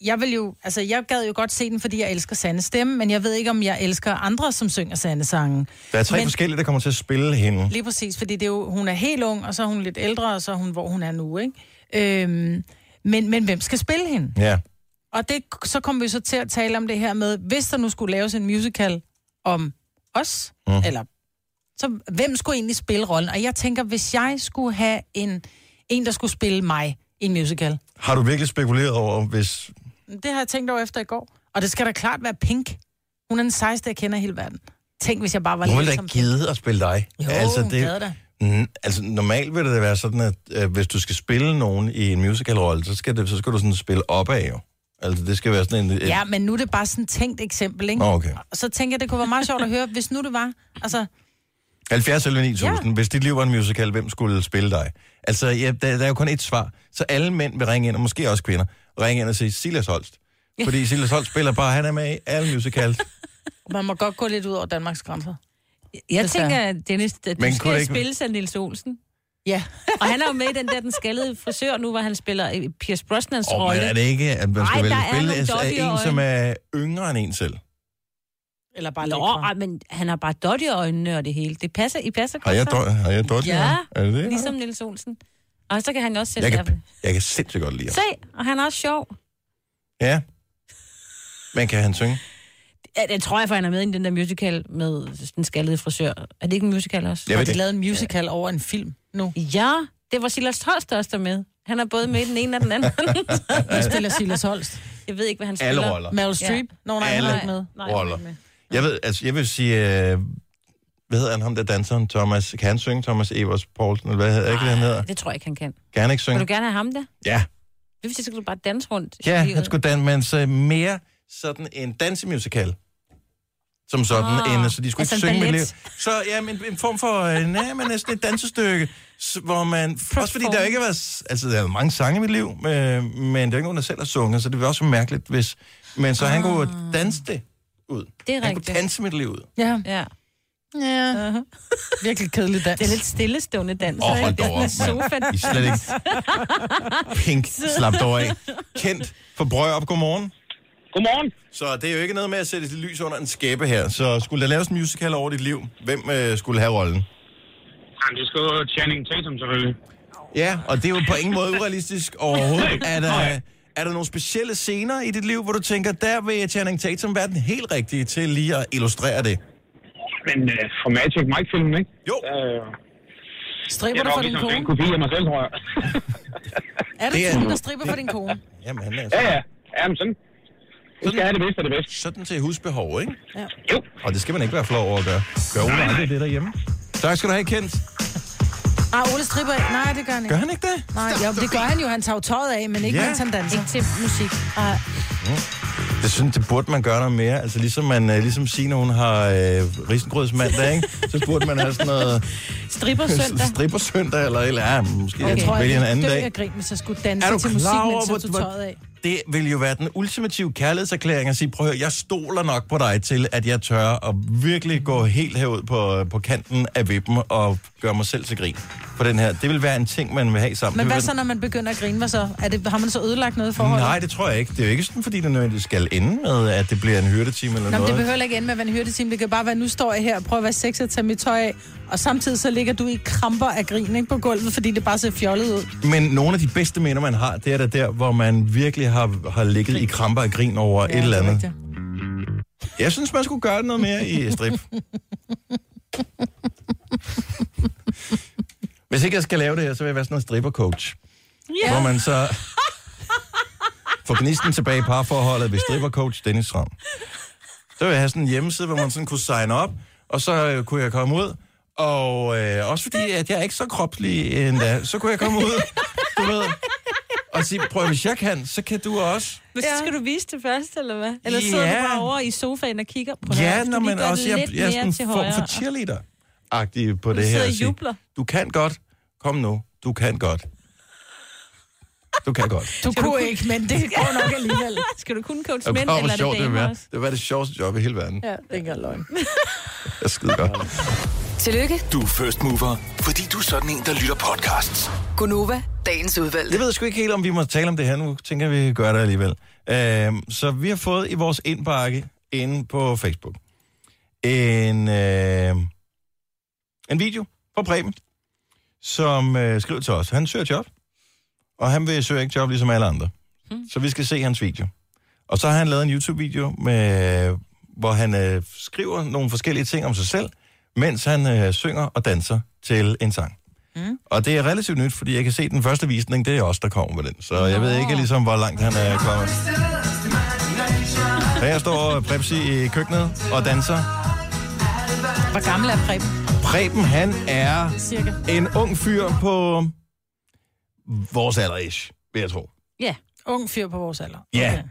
jeg vil jo, altså jeg gad jo godt se den, fordi jeg elsker Sande stemme, men jeg ved ikke, om jeg elsker andre, som synger Sande sange. Der er tre men, forskellige, der kommer til at spille hende. Lige præcis, fordi det er jo, hun er helt ung, og så er hun lidt ældre, og så er hun, hvor hun er nu, ikke? Øhm, men, men hvem skal spille hende? Ja. Og det, så kommer vi så til at tale om det her med, hvis der nu skulle laves en musical om os, mm. eller så hvem skulle egentlig spille rollen? Og jeg tænker, hvis jeg skulle have en, En, der skulle spille mig i en musical. Har du virkelig spekuleret over, hvis... Det har jeg tænkt over efter i går. Og det skal da klart være Pink. Hun er den sejeste, jeg kender i hele verden. Tænk, hvis jeg bare var Hun vil lidt da som gide at spille dig. Jo, altså, det... gad da. Mm, altså, normalt vil det være sådan, at øh, hvis du skal spille nogen i en musicalrolle, så skal, det, så skal du sådan spille opad jo. Altså, det skal være sådan en... Et, Ja, men nu er det bare sådan et tænkt eksempel, ikke? Okay. Og så tænker jeg, det kunne være meget sjovt at høre, hvis nu det var. Altså, 70 eller 9000. Ja. Hvis dit liv var en musical, hvem skulle spille dig? Altså, ja, der, der er jo kun et svar. Så alle mænd vil ringe ind, og måske også kvinder, ringe ind og sige Silas Holst. Fordi Silas Holst spiller bare, han er med i alle musicals. man må godt gå lidt ud over Danmarks grænser. Jeg Desværre. tænker, Dennis, at du kunne skal ikke- spille sig Nils Olsen. Ja. og han er jo med i den der, den skaldede frisør nu, hvor han spiller i Pierce Brosnans Og rolle. er det ikke, at man skal Ej, er spille altså, en, som er yngre end en selv? Eller bare Nå, ej, men han har bare dot i øjnene og det hele. Det passer, I passer Har jeg, godt dog, har jeg dårligt? Ja, Er det det? ligesom Nils Olsen. Og så kan han også sætte Jeg kan, jeg kan sindssygt godt lide ham. Se, og han er også sjov. Ja. Men kan han synge? Ja, det tror jeg, for han er med i den der musical med den skaldede frisør. Er det ikke en musical også? Jeg har de lavet en musical over en film nu? Ja, det var Silas Holst også der med. Han er både med i den ene og den anden. Hvad spiller Silas Holst? Jeg ved ikke, hvad han spiller. Alle roller. Meryl Streep? Ja. Nå, nej, han Alle er ikke med. Nej, han er roller. ikke med. Jeg ved, altså, jeg vil sige, øh, hvad hedder han, ham der danseren, Thomas, kan han synge, Thomas Evers Poulsen, eller hvad hedder, ikke det, han hedder? Det tror jeg ikke, han kan. Kan han ikke Vil du synge? gerne have ham der? Ja, Det vil sige, så skal du bare danse rundt. ja, han skulle danse, men så mere sådan en dansemusical. Som sådan, Ah, en, så de skulle altså ikke en synge med liv. ballet. Så ja, men en form for, øh, nej, men næsten et dansestykke, hvor man, også fordi der ikke var, altså der er mange sange i mit liv, øh, men der er ikke nogen, der selv har sunget, så det var også mærkeligt, hvis, men så han kunne danse det ud. Det er han rigtigt. kunne danse mit liv ud. Ja. Ja. Ja. Virkelig kedelig dans. Det er lidt stillestående dans. Åh, hold ikke? dog op. Sofa. I er slet ikke pink slappet over af. Kendt for Brørup, godmorgen. Godmorgen. Så det er jo ikke noget med at sætte et lys under en skæbe her. Så skulle der laves en musical over dit liv, hvem øh, skulle have rollen? Jamen, det skal jo Channing Tatum selvfølgelig. Ja, og det er jo på ingen måde urealistisk overhovedet. Er der, er der nogle specielle scener i dit liv, hvor du tænker, der vil Channing Tatum være den helt rigtige til lige at illustrere det? Men uh, for Magic Mike-filmen, ikke? Jo. Uh, Stripper du for din kone? en kopi af mig selv, tror jeg. Er du Det er- der stripper for din kone? Jamen, han er ja, ja. Jamen, sådan. Vi skal have det bedste af det bedste. Sådan til husbehov, ikke? Ja. Jo. Og det skal man ikke være flov over at gøre. Gør Ole aldrig det derhjemme? Tak skal du have, Kent. Ah, Ole stripper ikke. Nej, det gør han ikke. Gør han ikke det? Nej, jo, det gør han jo. Han tager jo tøjet af, men ikke Ja. mens han danser. Ikke til musik. Ej. Det synes det burde man gøre noget mere. Altså ligesom man, øh, ligesom Signe, hun har øh, risengrødsmandag, ikke? Så burde man have sådan noget Stripper søndag. stripper søndag, eller, eller ja, måske Jeg okay. tror, vælge jeg en anden dø dag. af grin, hvis jeg skulle danse Er du til musik, klar over, mens jeg tog hvor- tøjet af. Det vil jo være den ultimative kærlighedserklæring at sige, prøv at høre, jeg stoler nok på dig til, at jeg tør at virkelig gå helt herud på, på kanten af vippen og gøre mig selv til grin på den her. Det vil være en ting, man vil have sammen. Men hvad så, når man begynder at grine? Hvad så? Er det, har man så ødelagt noget i forholdet? Nej, det tror jeg ikke. Det er jo ikke sådan, fordi det nødvendigvis skal ende med, at det bliver en hyrdetime eller Nå, noget. det behøver ikke ende med at være en hyrdeteam. Det kan bare være, nu står jeg her og prøver at være sexet og tage mit tøj af, og samtidig så ligger du i kramper af grin ikke, på gulvet, fordi det bare ser fjollet ud. Men nogle af de bedste minder, man har, det er da der, hvor man virkelig har, har ligget i kramper af grin over ja, et eller det er andet. Jeg synes, man skulle gøre noget mere i strip. Hvis ikke jeg skal lave det her, så vil jeg være sådan en stripper-coach. Ja. Hvor man så får gnisten tilbage i parforholdet ved stripper-coach Dennis Ram. Så vil jeg have sådan en hjemmeside, hvor man sådan kunne signe op, og så øh, kunne jeg komme ud. Og øh, også fordi, at jeg er ikke så kropslig endda, så kunne jeg komme ud, du og sige, prøv hvis jeg kan, så kan du også. Men så skal du vise det først, eller hvad? Eller sidder Ja. du bare over i sofaen og kigger på Ja, det? når man også, jeg, jeg er sådan en form for cheerleader-agtig på Du det her. sidder og at sige, jubler. Du kan godt. Kom nu. Du kan godt. Du kan godt. Du kunne ikke, men det går nok alligevel. Skal du kun coach mænd, eller er det sjovt det vil damer? Det var det sjoveste job i hele verden. Ja, det er ikke løgn. Det er skide godt. Tillykke, Du er first mover, fordi du er sådan en, der lytter podcasts. Gunova, dagens udvalgte. Jeg ved sgu ikke helt, om vi må tale om det her. Nu tænker jeg, vi gør det alligevel. Uh, så vi har fået i vores indbakke inde på Facebook en, uh, en video fra Preben, som uh, skriver til os. Han søger job, og han vil søge ikke job ligesom alle andre. Hmm. Så vi skal se hans video. Og så har han lavet en YouTube-video, med, hvor han øh, skriver nogle forskellige ting om sig selv, mens han øh, synger og danser til en sang. Mm. Og det er relativt nyt, fordi jeg kan se, den første visning, det er os, der kommer med den. Så jeg ved ikke ligesom, hvor langt han er kommet. Så her står Prepsi i køkkenet og danser. Hvor gammel er Preben? Preben, han er Cirka. en ung fyr på vores alder ish, vil jeg tro. Ja. Ung fyr på vores alder. Ja. Okay.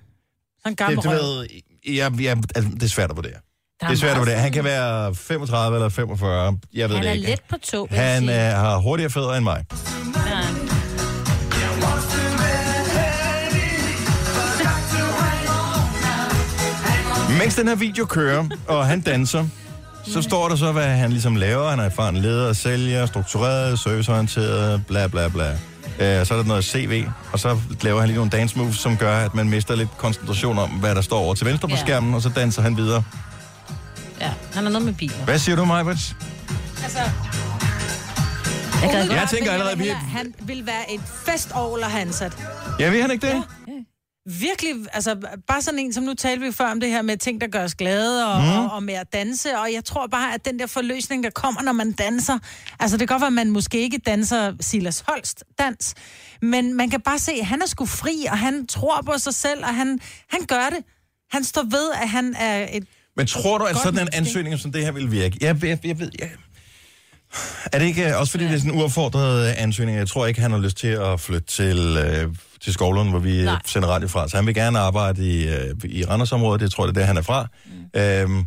Så en gammel det, du ved, jeg, jeg, altså, det er svært at vurdere. Det er svært at vurdere. Han kan være 35 eller 45. Jeg ved Han det er ikke. let på tog, Han øh, har hurtigere fødder end mig. Ja. Mens den her video kører, og han danser, så står der så, hvad han ligesom laver. Han er erfaren leder, sælger, struktureret, serviceorienteret, bla bla bla. Øh, så er der noget CV, og så laver han lige nogle dance moves, som gør, at man mister lidt koncentration om, hvad der står over til venstre på skærmen, og så danser han videre. Ja, han har noget med biler. Hvad siger du, Majbrits? Altså, Jeg umiddelbart Jeg tænker allerede, vi- Han vil være et festovl at have ansat. Ja, vil han ikke det? Virkelig, altså bare sådan en, som nu talte vi før om det her med ting, der gør os glade og, mm. og, og med at danse, og jeg tror bare, at den der forløsning, der kommer, når man danser, altså det kan godt være, at man måske ikke danser Silas Holst dans, men man kan bare se, at han er sgu fri, og han tror på sig selv, og han, han gør det. Han står ved, at han er et... Men tror du, at sådan en ansøgning som det her vil virke? Jeg, jeg, jeg ved, jeg... Er det ikke, øh, også fordi det er sådan en uaffordret øh, ansøgning, jeg tror ikke, han har lyst til at flytte til, øh, til Skovlund, hvor vi Nej. sender radio fra. Så han vil gerne arbejde i, øh, i Randersområdet, det tror jeg, det er der, han er fra. Mm. Øhm,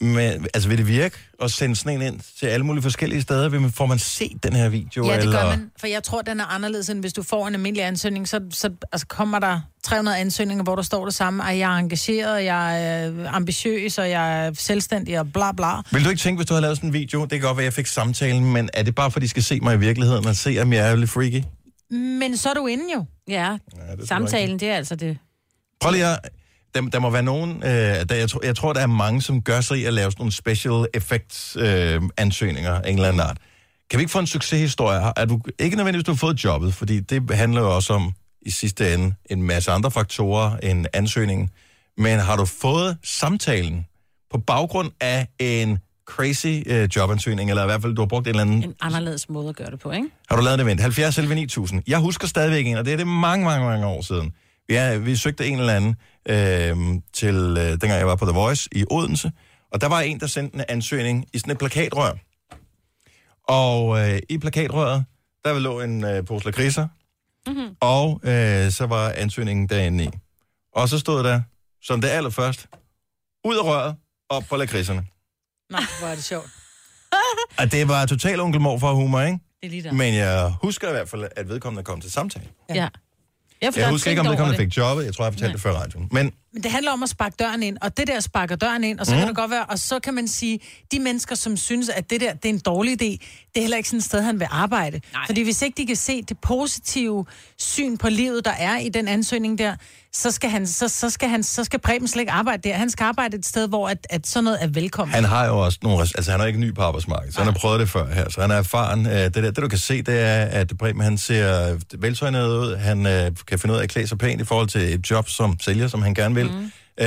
men altså, vil det virke at sende sådan en ind til alle mulige forskellige steder? Vil man, får man set den her video? Ja, det eller? gør man, for jeg tror, den er anderledes, end hvis du får en almindelig ansøgning, så, så altså, kommer der 300 ansøgninger, hvor der står det samme, at jeg er engageret, jeg er ambitiøs, og jeg er selvstændig, og bla bla. Vil du ikke tænke, hvis du havde lavet sådan en video, det kan godt være, at jeg fik samtalen, men er det bare, for de skal se mig i virkeligheden, og se, om jeg er lidt freaky? Men så er du inde jo. Ja, er samtalen, det er altså det. Prøv lige at... Der, der må være nogen... Øh, der, jeg, tror, jeg tror, der er mange, som gør sig i at lave sådan nogle special effects øh, ansøgninger af en eller anden art. Kan vi ikke få en succeshistorie? Er du, ikke nødvendigvis, du har fået jobbet, fordi det handler jo også om i sidste ende en masse andre faktorer end ansøgningen. Men har du fået samtalen på baggrund af en crazy øh, jobansøgning, eller i hvert fald, du har brugt en eller anden En anderledes måde at gøre det på, ikke? har du lavet en event? 70 11 9000. Jeg husker stadigvæk en, og det er det mange, mange, mange år siden. Er, vi søgte en eller anden øh, til, øh, dengang jeg var på The Voice i Odense, og der var en, der sendte en ansøgning i sådan et plakatrør. Og øh, i plakatrøret, der lå en øh, pose lakridser, Mm-hmm. og øh, så var ansøgningen derinde i. Og så stod der, som det allerførst, ud af røret, op på lakridserne. Nej, hvor er det sjovt. Og det var total onkel morfar humor, ikke? Det er lige der. Men jeg husker i hvert fald, at vedkommende kom til samtale. Ja. ja. Jeg er husker ikke, om over fik jobbet. Jeg tror, jeg fortalte det før radioen. Men Men det handler om at sparke døren ind, og det der sparker døren ind, og så mm. Mhm. kan det godt være, og så kan man sige, de mennesker, som synes, at det der, det er en dårlig idé, det er heller ikke sådan et sted, han vil arbejde. Nej. Fordi hvis ikke de kan se det positive syn på livet, der er i den ansøgning der, så skal, han, så, så skal, han, så skal Preben slet ikke arbejde der. Han skal arbejde et sted, hvor at, at sådan noget er velkommen. han har jo også nogle... Altså, han er ikke ny på arbejdsmarkedet, så han har prøvet det før her. Så han er erfaren. Øh, Det, der, det du kan se, det er, at Bremen, han ser veltøjnet ud. Han øh, kan finde ud af at klæde sig pænt i forhold til et job som sælger, som han gerne vil. Mm. Øh,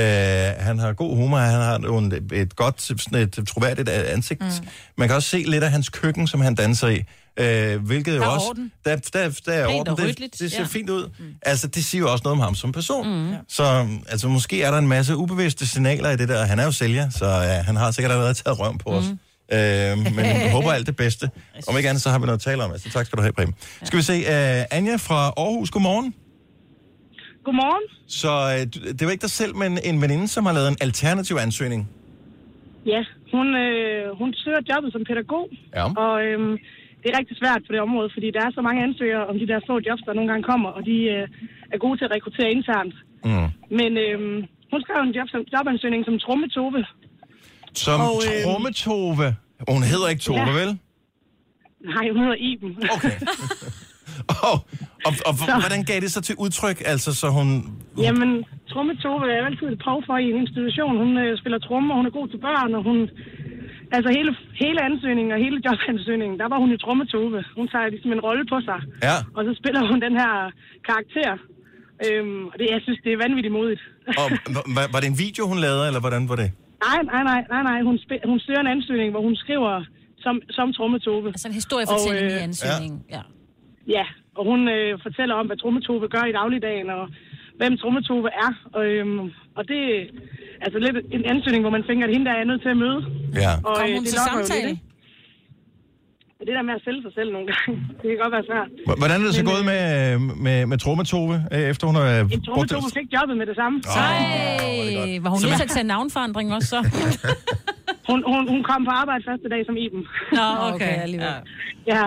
han har god humor, han har nogle, et godt, sådan et troværdigt ansigt. Mm. Man kan også se lidt af hans køkken, som han danser i. Øh, hvilket jo Der er også... orden. Der, der, der er Pænt orden. og Det, ryddeligt, det ser ja. fint ud. Mm. Altså, det siger jo også noget om ham som person. Mm. Så altså, måske er der en masse ubevidste signaler i det der. Han er jo sælger, så ja, han har sikkert allerede taget røm på os. Mm. Øh, men jeg håber alt det bedste. Om ikke andet, så har vi noget at tale om. Altså, tak skal du have, Prem. Skal vi se, uh, Anja fra Aarhus, godmorgen. Godmorgen. Så uh, det var ikke dig selv, men en veninde, som har lavet en alternativ ansøgning. Ja, hun, øh, hun søger jobbet som pædagog, Ja. og øhm, det er rigtig svært på det område, fordi der er så mange ansøgere om de der få jobs, der nogle gange kommer, og de øh, er gode til at rekruttere internt. Mm. Men øhm, hun skrev en job, som, jobansøgning som trommetove. Som Og, og, øhm, Trommetove. Hun hedder ikke Tove, Ja. vel? Nej, hun hedder Iben. Okay. Og, og, og hvordan gav det så til udtryk? Altså, så hun... Jamen, trommetove er altid et prøv for i en institution. Hun øh, spiller trommer, hun er god til børn, og hun... Altså hele, hele ansøgningen og hele jobansøgningen, der var hun i trommetove. Hun tager ligesom en rolle på sig. Ja. Og så spiller hun den her karakter. Øhm, og det, jeg synes, det er vanvittigt modigt. Og, var, var det en video, hun lavede, eller hvordan var det? nej, nej, nej, nej, nej. Hun, sp- hun søger en ansøgning, hvor hun skriver som, som trommetove. Altså en historiefortælling Og, øh, i ansøgningen. Ja. Ja, og hun øh, fortæller om, hvad trommetove gør i dagligdagen, og hvem trommetove er. Og, øhm, og det er altså lidt en ansøgning, hvor man tænker, at hende der er nødt til at møde. Ja. Og, Kom øh, hun det til samtale? lidt? Det der med at sælge sig selv nogle gange, det kan godt være svært. Hvordan er det så Men, gået øh, med, med, med Trometove, øh, efter hun har En brugt trommetove det? fik jobbet med det samme. Ej, var hun Så nødt til at tage navnforandring også så? Hun, hun, hun kom på arbejde første dag som Iben. Nå, okay, alligevel. Ja.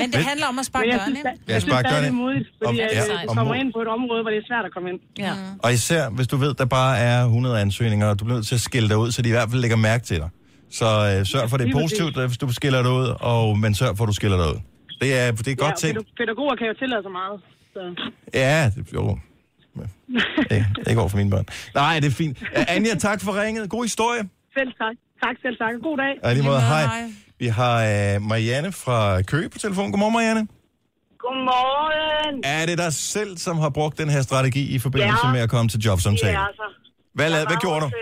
Men det handler om at sparke jeg synes, ind. Ja, jeg synes sparke det er modigt, fordi at, ja, øh, og du kommer ind på et område, hvor det er svært at komme ind. Ja. Og især, hvis du ved, der bare er 100 ansøgninger, og du bliver nødt til at skille dig ud, så de i hvert fald lægger mærke til dig. Så øh, sørg for, det er positivt, øh, hvis du skiller dig ud, og, men sørg for, at du skiller dig ud. Det er, det er godt ja, pædag- Pædagoger kan jo tillade sig meget. Så. Ja, det, jo. Det, det går for mine børn. Nej, det er fint. Anja, tak for ringet. God historie. Selv tak. Tak, selv tak. God dag. I lige måde, hej. Vi har uh, Marianne fra Køge på telefon. Godmorgen, Marianne. Godmorgen. Er det dig selv, som har brugt den her strategi i forbindelse Ja. med at komme til jobsamtale? Ja, altså. Hvad, lavede, hvad gjorde du? øh,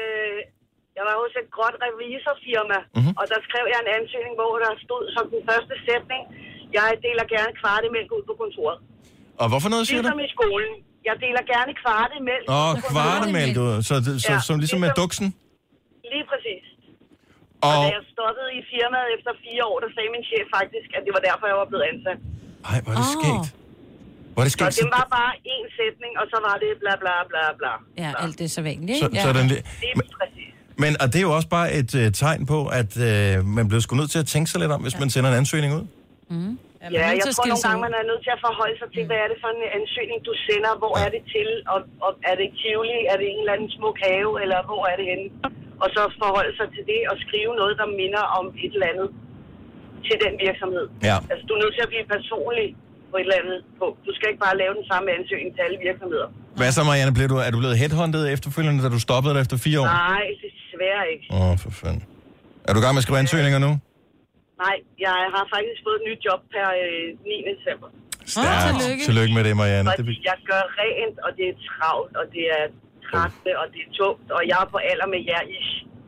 Jeg var hos et gråt revisorfirma, Mhm. mm-hmm. og der skrev jeg en ansøgning, hvor der stod som den første sætning, jeg deler gerne kvartemælk ud på kontoret. Og hvorfor noget, siger du? Ligesom i skolen. Jeg deler gerne kvartemælk Åh, kontoret. kvartemælk ud. Så, så, Ja, som ligesom med ligesom- duksen? Lige præcis. Og, Og, da jeg stoppede i firmaet efter fire år, der sagde min chef faktisk, at det var derfor, jeg var blevet ansat. ej, hvor er det skægt. Hvor er det Så skægt. det var bare én sætning, og så var det bla bla bla bla. Ja, alt det er så vanligt, Så, ikke? så Ja. den, li- Det er præcis. Men og det er jo også bare et uh, tegn på, at uh, man bliver sgu nødt til at tænke sig lidt om, hvis man sender en ansøgning ud. Mm. Ja, jeg tror nogle gange, man er nødt til at forholde sig til, hvad er det for en ansøgning, du sender, hvor er det til, og, og er det Tivoli, er det en eller anden smuk have, eller hvor er det henne? Og så forholde sig til det og skrive noget, der minder om et eller andet til den virksomhed. Ja. Altså, du er nødt til at blive personlig på et eller andet punkt. Du skal ikke bare lave den samme ansøgning til alle virksomheder. Hvad så, Marianne? Blev du, er du blevet headhunted efterfølgende, da du stoppede det efter fire år? Nej, desværre ikke. Åh, oh, for fanden. Er du i gang med at skrive ansøgninger nu? Nej, jeg har faktisk fået et nyt job per øh, 9. december. Stærkt. tillykke. tillykke med det, Marianne. Det, Fordi jeg gør rent, og det er travlt, og det er trættende, og det er tungt, og jeg er på alder med jer i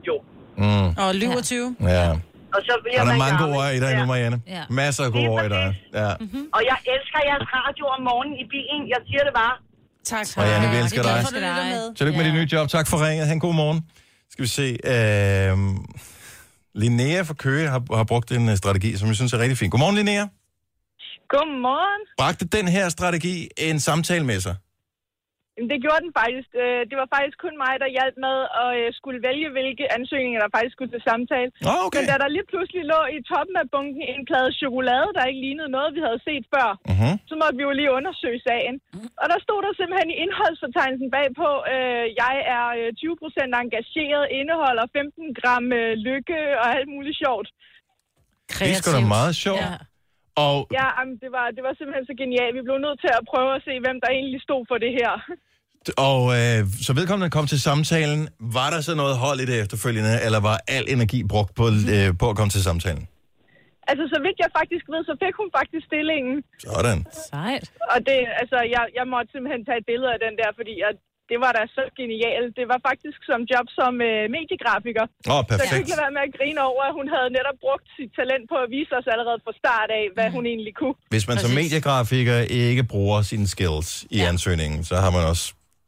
jo. mm, Og lyver 20. ja. Og så bliver Og der er man mange gode ord i dig nu, Marianne. Ja. Masser af gode ord i dig. Ja. Og jeg elsker jeres radio om morgenen i bilen. Jeg siger det bare. Tak. Marianne, vi elsker dig. dig. Tillykke med dit nye job. Tak for ringet. Han god morgen. Skal vi se. Øh, Linnea fra Køge har, har brugt en øh, strategi, som jeg synes er rigtig fin. Godmorgen, Linnea. Godmorgen. Bragte den her strategi en samtale med sig? Jamen, Det gjorde den faktisk. Øh, Det var faktisk kun mig, der hjalp med at øh, skulle vælge, hvilke ansøgninger, der faktisk skulle til samtale. Ah, okay. Men da der lige pludselig lå i toppen af bunken en plade chokolade, der ikke lignede noget, vi havde set før, uh-huh. så måtte vi jo lige undersøge sagen. Og der stod der simpelthen i indholdsfortegnelsen bagpå, øh, jeg er øh, 20% engageret, indeholder 15 gram øh, lykke og alt muligt sjovt. Det er sgu da meget sjovt. Ja. Og Ja, jamen, det, var, det var simpelthen så genialt. Vi blev nødt til at prøve at se, hvem der egentlig stod for det her. Og øh, så vedkommende kom til samtalen. Var der så noget hold i det efterfølgende, eller var al energi brugt på, øh, på at komme til samtalen? Altså, så vidt jeg faktisk ved, så fik hun faktisk stillingen. Sådan. Sejt. Og det, altså, jeg, jeg måtte simpelthen tage et billede af den der, fordi jeg, det var da så genialt. Det var faktisk som job som øh, mediegrafiker. Åh, Så jeg perfekt. kunne ikke være med at grine over, at hun havde netop brugt sit talent på at vise os allerede fra start af, hvad hun egentlig kunne. Hvis man som mediegrafiker ikke bruger sine skills i ja. ansøgningen, så har man også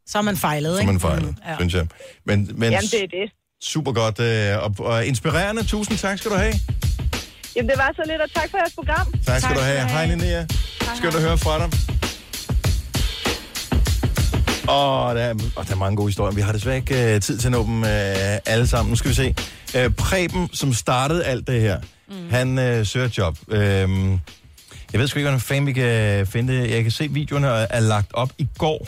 Så har man fejlet, så ikke? har man fejlet, Mm, ja. synes jeg. Men, men Jamen, det er det. super godt øh, og, og inspirerende. Tusind tak skal du have. Jamen, det var så lidt, og tak for jeres program. Tak skal du have. Hej, Linnea. Skønt at høre fra dig. Og der, er, og der er mange gode historier. Vi har desværre ikke uh, tid til at nå dem uh, alle sammen. Nu skal vi se. Uh, Preben, som startede alt det her, mm. han uh, søger et job. Uh, jeg ved sgu ikke, hvordan fanden vi kan finde det. Jeg kan se, at videoerne er, er lagt op i går.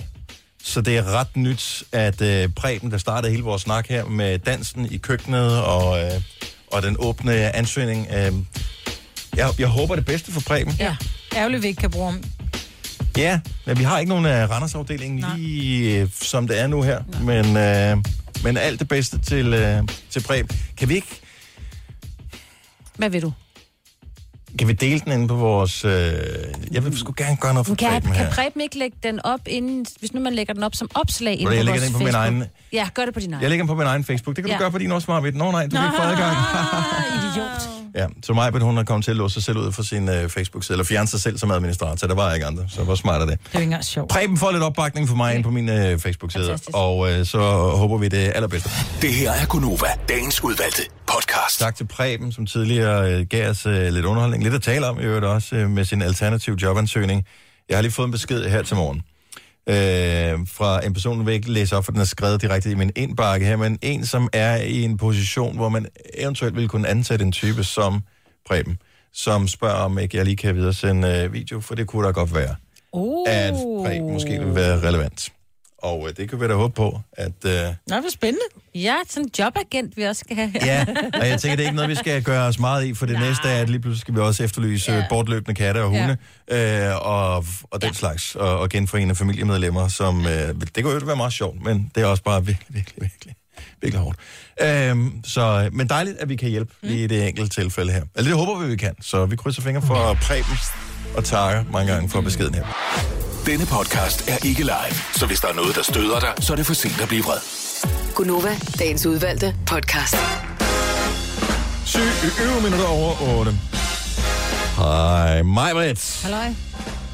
Så det er ret nyt, at uh, Preben, der startede hele vores snak her med dansen i køkkenet og, uh, og den åbne ansøgning. Uh, jeg, jeg håber det bedste for Preben. Ja. Ærgerligt, vi ikke kan bruge ham. Ja, men vi har ikke nogen af Randers-afdelingen lige øh, som det er nu her. Men, øh, men alt det bedste til, øh, til Preben. Kan vi ikke... Hvad vil du? Kan vi dele den inde på vores... Øh... Jeg vil sgu gerne gøre noget for Kan, Preben kan. Preben ikke lægge den op inden, hvis nu man lægger den op som opslag inde på jeg lægger vores den på min Facebook? egen- Ja, gør det på din egen. Jeg lægger den på min egen Facebook. Det kan Ja. du gøre på din også, Marvitt. Nå nej, du kan ikke få adgang. Idiot. Ja, så Majbet, hun er kommet til at låse sig selv ud fra sin øh, Facebook-side, eller fjerne sig selv som administrator. Der var ikke andre, så hvor smart er det? Det er jo ikke engang sjovt. Preben får lidt opbakning for mig ind på min øh, Facebook-side, og øh, så håber vi det allerbedste. Det her er Gunova, dagens udvalgte podcast. Tak til Preben, som tidligere øh, gav os øh, lidt underholdning. Lidt at tale om, i øvrigt også, øh, med sin alternative jobansøgning. Jeg har lige fået en besked her til morgen. Øh, fra en person, jeg vil ikke læse op, for den er skrevet direkte i min indbakke her, men en, som er i en position, hvor man eventuelt ville kunne ansætte en type som Preben, som spørger, om ikke jeg lige kan videresende øh, video, for det kunne da godt være, Oh. at Preben måske vil være relevant. Og øh, det kan vi da håbe på, at... Øh, Nå, hvor spændende. Ja, sådan en jobagent, vi også skal have. Ja, og jeg tænker, det er ikke noget, vi skal gøre os meget i, for det næste er, at lige pludselig skal vi også efterlyse ja. bortløbende katte og hunde, ja. øh, og, og den ja. slags, og, og genforene familiemedlemmer, som, øh, det kunne jo være meget sjovt, men det er også bare virkelig, virkelig, virkelig, virkelig hårdt. Øhm, så, men dejligt, at vi kan hjælpe mm. lige i det enkelte tilfælde her. Eller det håber vi, vi kan, så vi krydser fingre for Preben, og takker mange gange for beskeden her. Denne podcast er ikke live, så hvis der er noget, der støder dig, så er det for sent at blive vred. Gunova, dagens udvalgte podcast. 7 minutter over 8. Hej, Majbrit. Halløj.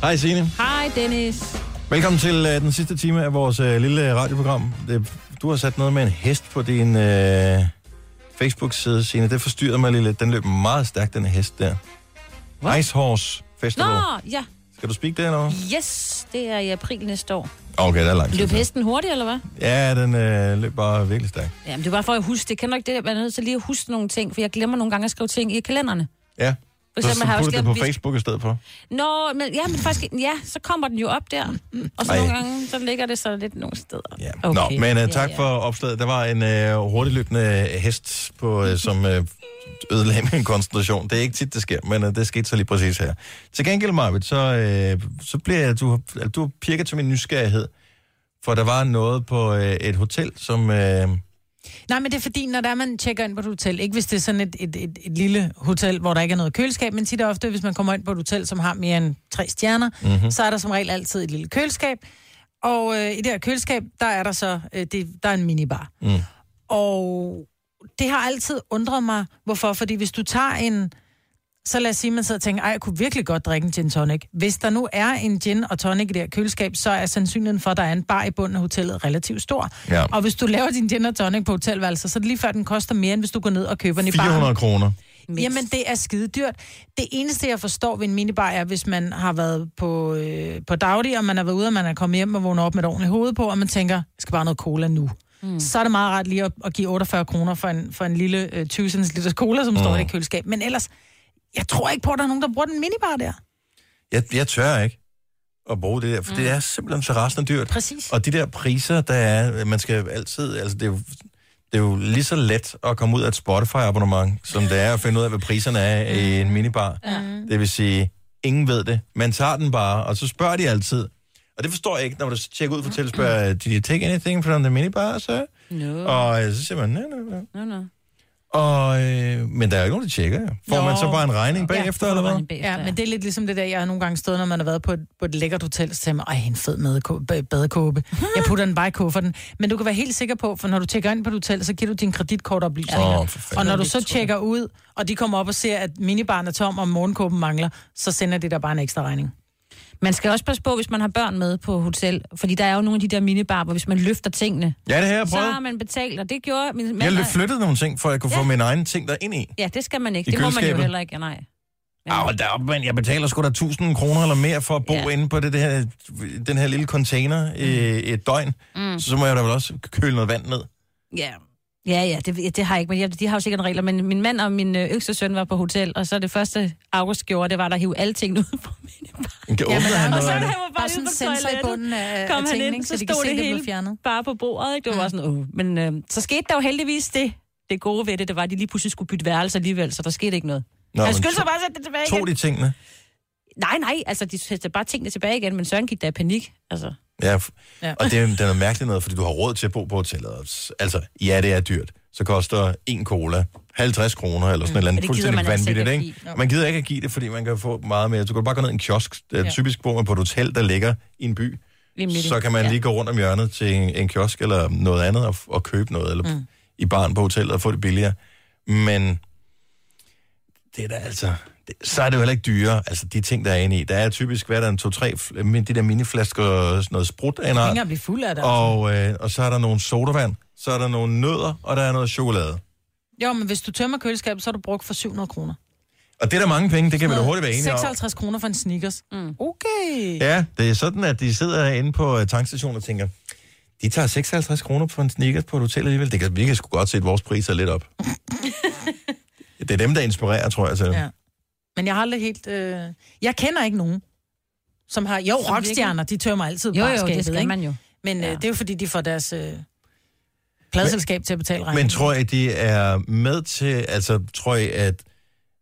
Hej, Signe. Hej, Dennis. Velkommen til uh, den sidste time af vores uh, lille radioprogram. Det, du har sat noget med en hest på din uh, Facebook-side, Signe. Det forstyrrede mig lige lidt. Den løb meget stærkt, den hest der. What? Ice Horse Festival. Nå, ja. Skal du speak det eller hvad? Yes, det er i april næste år. Okay, der er langt. Løb hesten hurtigt, eller hvad? Ja, den uh, løb bare virkelig stærkt. Jamen, det er bare for at huske det. Kan ikke det, man er nødt til lige at huske nogle ting? For jeg glemmer nogle gange at skrive ting i kalenderne. Ja. For Så, eksempel så har jeg også det på Facebook i stedet for. Nå, men, ja, men faktisk, ja, så kommer den jo op der. Og så Ej. nogle gange, så ligger det så lidt nogle steder. Ja. Okay. Nå, men uh, Ja, tak ja. for opslaget. Der var en uh, hurtigløbende hest, på, uh, som uh, ødelagde min koncentration. Det er ikke tit, det sker, men uh, det skete så lige præcis her. Til gengæld, Marvitt, så, uh, så bliver du, altså, du pirket til min nysgerrighed, for der var noget på uh, et hotel, som... Uh, Nej, men det er fordi, når der er, man tjekker ind på et hotel, ikke hvis det er sådan et, et, et, et lille hotel, hvor der ikke er noget køleskab, men tit og ofte, hvis man kommer ind på et hotel, som har mere end tre stjerner, Mhm. mm-hmm. så er der som regel altid et lille køleskab. Og øh, i det her køleskab, der er der så øh, det, der er en minibar. Mm. Og det har altid undret mig, hvorfor. Fordi hvis du tager en... Så lad os sige, at man sidder og tænker, ej, jeg kunne virkelig godt drikke en gin tonic. Hvis der nu er en gin og tonic i det her køleskab, så er sandsynligheden for, at der er en bar i bunden af hotellet relativt stor. Ja. Og hvis du laver din gin og tonic på hotelværelser, så er det lige før, den koster mere, end hvis du går ned og køber den i baren. 400 kroner. Jamen, det er skide dyrt. Det eneste, jeg forstår ved en minibar, er, hvis man har været på, øh, på daglig, og man har været ude, og man er kommet hjem og vågnet op med et ordentligt hoved på, og man tænker, jeg skal bare noget cola nu. Mm. Så er det meget rart lige at, at give 48 kroner for en, for en lille øh, 20 liters cola, som mm. står i køleskab. Men ellers, jeg tror ikke på, at der er nogen, der bruger den minibar der. Jeg, jeg tør ikke at bruge det der, for mm. det er simpelthen så rasende dyrt. Præcis. Og de der priser, der er, man skal altid, altså det er jo, det er jo lige så let at komme ud af et Spotify-abonnement, som det er at finde ud af, hvad priserne er i en minibar. Ja. Det vil sige, ingen ved det. Man tager den bare, og så spørger de altid. Og det forstår jeg ikke, når du tjekker ud for til, spørger, did you take anything from the minibar, sir? No. Og øh, så siger man, no, no, no. No, no. Og, øh, men der er jo ikke nogen, der tjekker. jo. Får Nå. man så bare en regning bagefter, ja, eller hvad? Ja, men det er lidt ligesom det der, jeg har nogle gange stået, når man har været på et, på et lækkert hotel, så tænker man, ej, en fed ba- badekåbe. Jeg putter den bare i kufferten. Men du kan være helt sikker på, for når du tjekker ind på et hotel, så giver du din kreditkortoplysninger. For fanden. og når du så tjekker ud, og de kommer op og ser, at minibaren er tom, og morgenkåben mangler, så sender de der bare en ekstra regning. Man skal også passe på, hvis man har børn med på hotel, fordi der er jo nogle af de der minibar, hvor hvis man løfter tingene, Ja, det har jeg så prøvet. har man betalt, og det gjorde min mand. Jeg har flyttet nogle ting, for at jeg kunne få mine egne ting der ind i. Ja, det skal man ikke. I Det må man jo heller ikke, ja, nej. Ja. der, men jeg betaler sgu da 1000 kroner eller mere for at bo ja. inde på det, det her, den her lille container i et døgn. Mm. Så må jeg da vel også køle noget vand ned. Ja. Ja, ja, det, det har jeg ikke, men jeg, de har jo sikkert regler. Men min mand og min øh, yngste søn var på hotel, og så det første August gjorde, det var der at hive alle tingene ud på Kan ja, åbne han og noget så han det? var bare, Bare sådan på en sensor i bunden af- Kom han tingene, ind, så, Så de kan stod se, det det blev hele fjernet. bare på bordet, ikke? Det var bare sådan, åh. Men øh, så skete der jo heldigvis det. Det gode ved det, det var, at de lige pludselig skulle bytte værelse alligevel, så der skete ikke noget. Nå, han men skyndte sig to- bare at sætte det tilbage Tog igen. de tingene? Nej, nej, altså de sætter bare tingene tilbage igen, men Søren gik der i panik. Altså. Ja, Ja. og det er, det er noget mærkeligt noget, fordi du har råd til at bo på hotellet. Altså, ja, det er dyrt. så koster en cola 50 kroner eller sådan mm. et eller andet fuldstændig man altså vanvittigt, ikke ikke? give. Man gider ikke at give det, fordi man kan få meget mere. Du kan bare gå ned i en kiosk, er Ja. typisk bor man på et hotel, der ligger i en by. Så kan man Ja. lige gå rundt om hjørnet til en, en kiosk eller noget andet og, og købe noget, eller mm. i baren på hotellet og få det billigere. Men det er da altså... Så er det jo heller ikke dyrere, altså de ting, der er inde i. Der er typisk, hvad er der, en to-tre, fl- men de der miniflasker, sådan noget sprut Jeg ikke blive fuld af det. og, øh, og så er der nogle sodavand, så er der nogle nødder, og der er noget chokolade. Jo, men hvis du tømmer køleskabet, så har du brugt for 700 kroner. Og det er der mange penge, det kan vi da hurtigt være enige om. 56 kroner for en Snickers. Mm. Okay. Ja, det er sådan, at de sidder inde på øh, tankstationen og tænker, de tager 56 kroner for en sneakers på et hotel alligevel. Det kan, vi kan sgu godt se, at vores priser er lidt op. det er dem, der inspirerer, tror jeg. Til. Ja. Men jeg har aldrig helt... Øh... Jeg kender ikke nogen, som har... Jo, Som rockstjerner, de tømmer altid Jo, jo, det skal ikke? man jo. Men øh, Ja. det er jo fordi, de får deres øh, pladselskab til at betale regningen. Men tror jeg, de er med til, altså tror jeg, at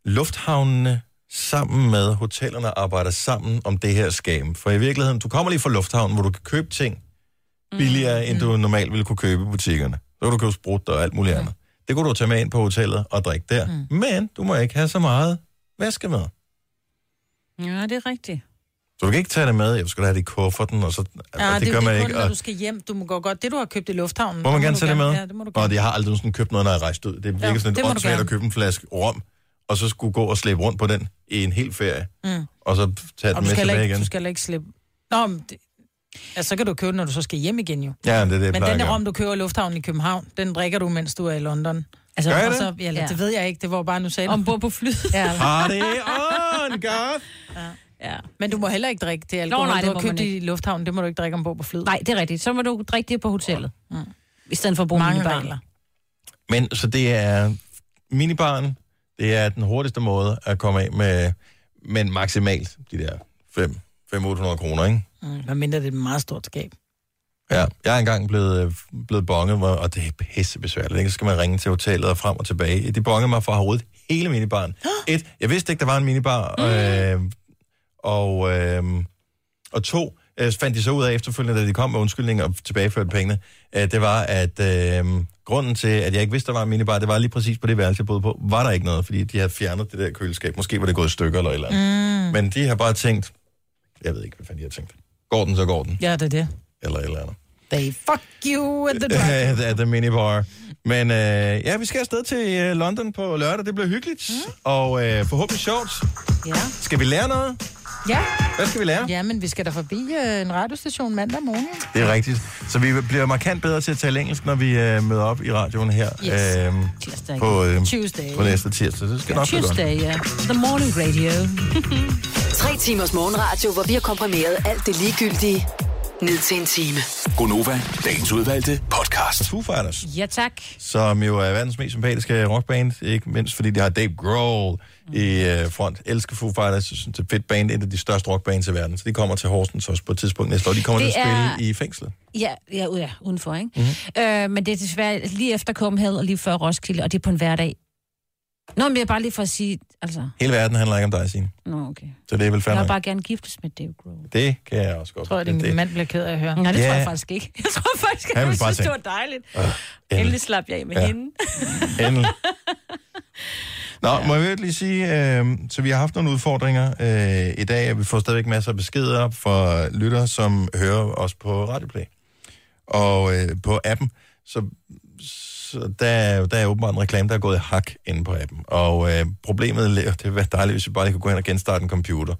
lufthavnene sammen med hotellerne arbejder sammen om det her skam. For i virkeligheden, du kommer lige fra lufthavnen, hvor du kan købe ting billigere, mm. end du normalt ville kunne købe i butikkerne. Så kan du købe sprut og alt muligt andet. Det kunne du tage med ind på hotellet og drikke der. Mm. Men du må ikke have så meget vaskemad. Ja, det er rigtigt. Så du kan ikke tage det med. Jeg skal have det i kufferten, og så... Ja, og det, det gør man ikke. Kun, og- du skal hjem. Du må gå godt. Det, du har købt i lufthavnen. Må man det gerne tage det med? Ja, det må du Og jeg har aldrig sådan købt noget, når jeg rejst ud. Det virker Jo, sådan det du åndssvagt gerne. at købe en flaske rom, og så skulle gå og slæbe rundt på den i en hel ferie, Mm. og så tage Og den med tilbage ikke, igen. du skal ikke slippe... Nå, men det... Ja, så kan du købe den, når du så skal hjem igen jo. Ja, det er det, Men den der rom, du køber i lufthavnen i København, den drikker du, mens du er i London. Altså, Gør jeg det? Så, ja, eller, Ja. det ved jeg ikke, det var bare, nu sagde Ombord på flyet. Ja. Party on, God! Ja. Men du må heller ikke drikke det alkohol, Nå, nej, du det har købt i lufthavnen. Det må du ikke drikke ombord på flyet. Nej, det er rigtigt. Så må du drikke det på hotellet. Mm. I stedet for at bruge Mange minibaren. regler. Men så det er minibaren, det er den hurtigste måde at komme af med, men maksimalt de der 5 500-800 kroner, ikke? Mm, hvad mindre det er et meget stort skab. Ja, jeg er engang blevet, øh, blevet bonget, og det er pisse besværligt, ikke? Så skal man ringe til hotellet og frem og tilbage. De bongede mig for at have ryddet hele minibaren. Et, jeg vidste ikke, der var en minibar, Mm. øh, og, øh, og to, øh, fandt de så ud af efterfølgende, da de kom med undskyldning og tilbageførte pengene, øh, det var, at øh, grunden til, at jeg ikke vidste, der var en minibar, det var lige præcis på det værelse, jeg boede på, var der ikke noget, fordi de havde fjernet det der køleskab. Måske var det gået i stykker eller et eller andet. Mm. Men de har bare tænkt, jeg ved ikke, hvad fanden de har tænkt. Går den, så går den. Ja, det er det. Eller et eller andet. They fuck you at the drive. at, the minibar. Men øh, ja, vi skal afsted til øh, London på lørdag. Det bliver hyggeligt. Mm. Og øh, forhåbentlig sjovt. Ja. Skal vi lære noget? Ja. Hvad skal vi lære? Ja, men vi skal da forbi øh, en radiostation mandag morgen. Det er rigtigt. Så vi bliver markant bedre til at tale engelsk, når vi øh, møder op i radioen her. Yes. Tirsdag. på, øh, Tuesday. på næste tirsdag. Det skal nok blive godt. Tuesday, ja. The morning radio. Tre timers morgenradio, hvor vi har komprimeret alt det ligegyldige ned til en time. Gonova, dagens udvalgte podcast. Foo Fighters, ja, tak. som jo er verdens mest sympatiske rockband, ikke mindst fordi de har Dave Grohl i øh, front. Elsker Foo Fighters, jeg synes, det er fedt band, et af de største rockbands i verden. Så de kommer til Horsens også på et tidspunkt næste år. De kommer Det til at spille er- i fængslet. Ja, ja, ja udenfor, ikke? Mhm. Mm-hmm. Øh, men det er desværre lige efter Copenhagen og lige før Roskilde, og det er på en hverdag. Nå, men jeg er bare lige for at sige, altså... Hele verden handler ikke om dig, Signe. Nå, okay. Så det er vel Jeg fandme. vil bare gerne giftes med Dave Grohl. Det kan jeg også godt. Jeg tror, at din det, mand bliver ked af at høre. Nej, det Ja. tror jeg faktisk ikke. Jeg tror faktisk, at Han jeg bare synes, det var tænke, dejligt. "Åh, endelig." Endelig slap jeg af med Ja. hende. Endelig. Nå, ja. må jeg virkelig lige sige, øh, så vi har haft nogle udfordringer øh, i dag, og vi får stadigvæk masser af beskeder fra lyttere, som hører os på Radioplay. Og øh, på appen, så der, er- der er åbenbart en reklame, der er gået i hak inde på appen. Og øh, problemet, det ville være dejligt, hvis vi bare lige kunne gå ind og genstarte en computer.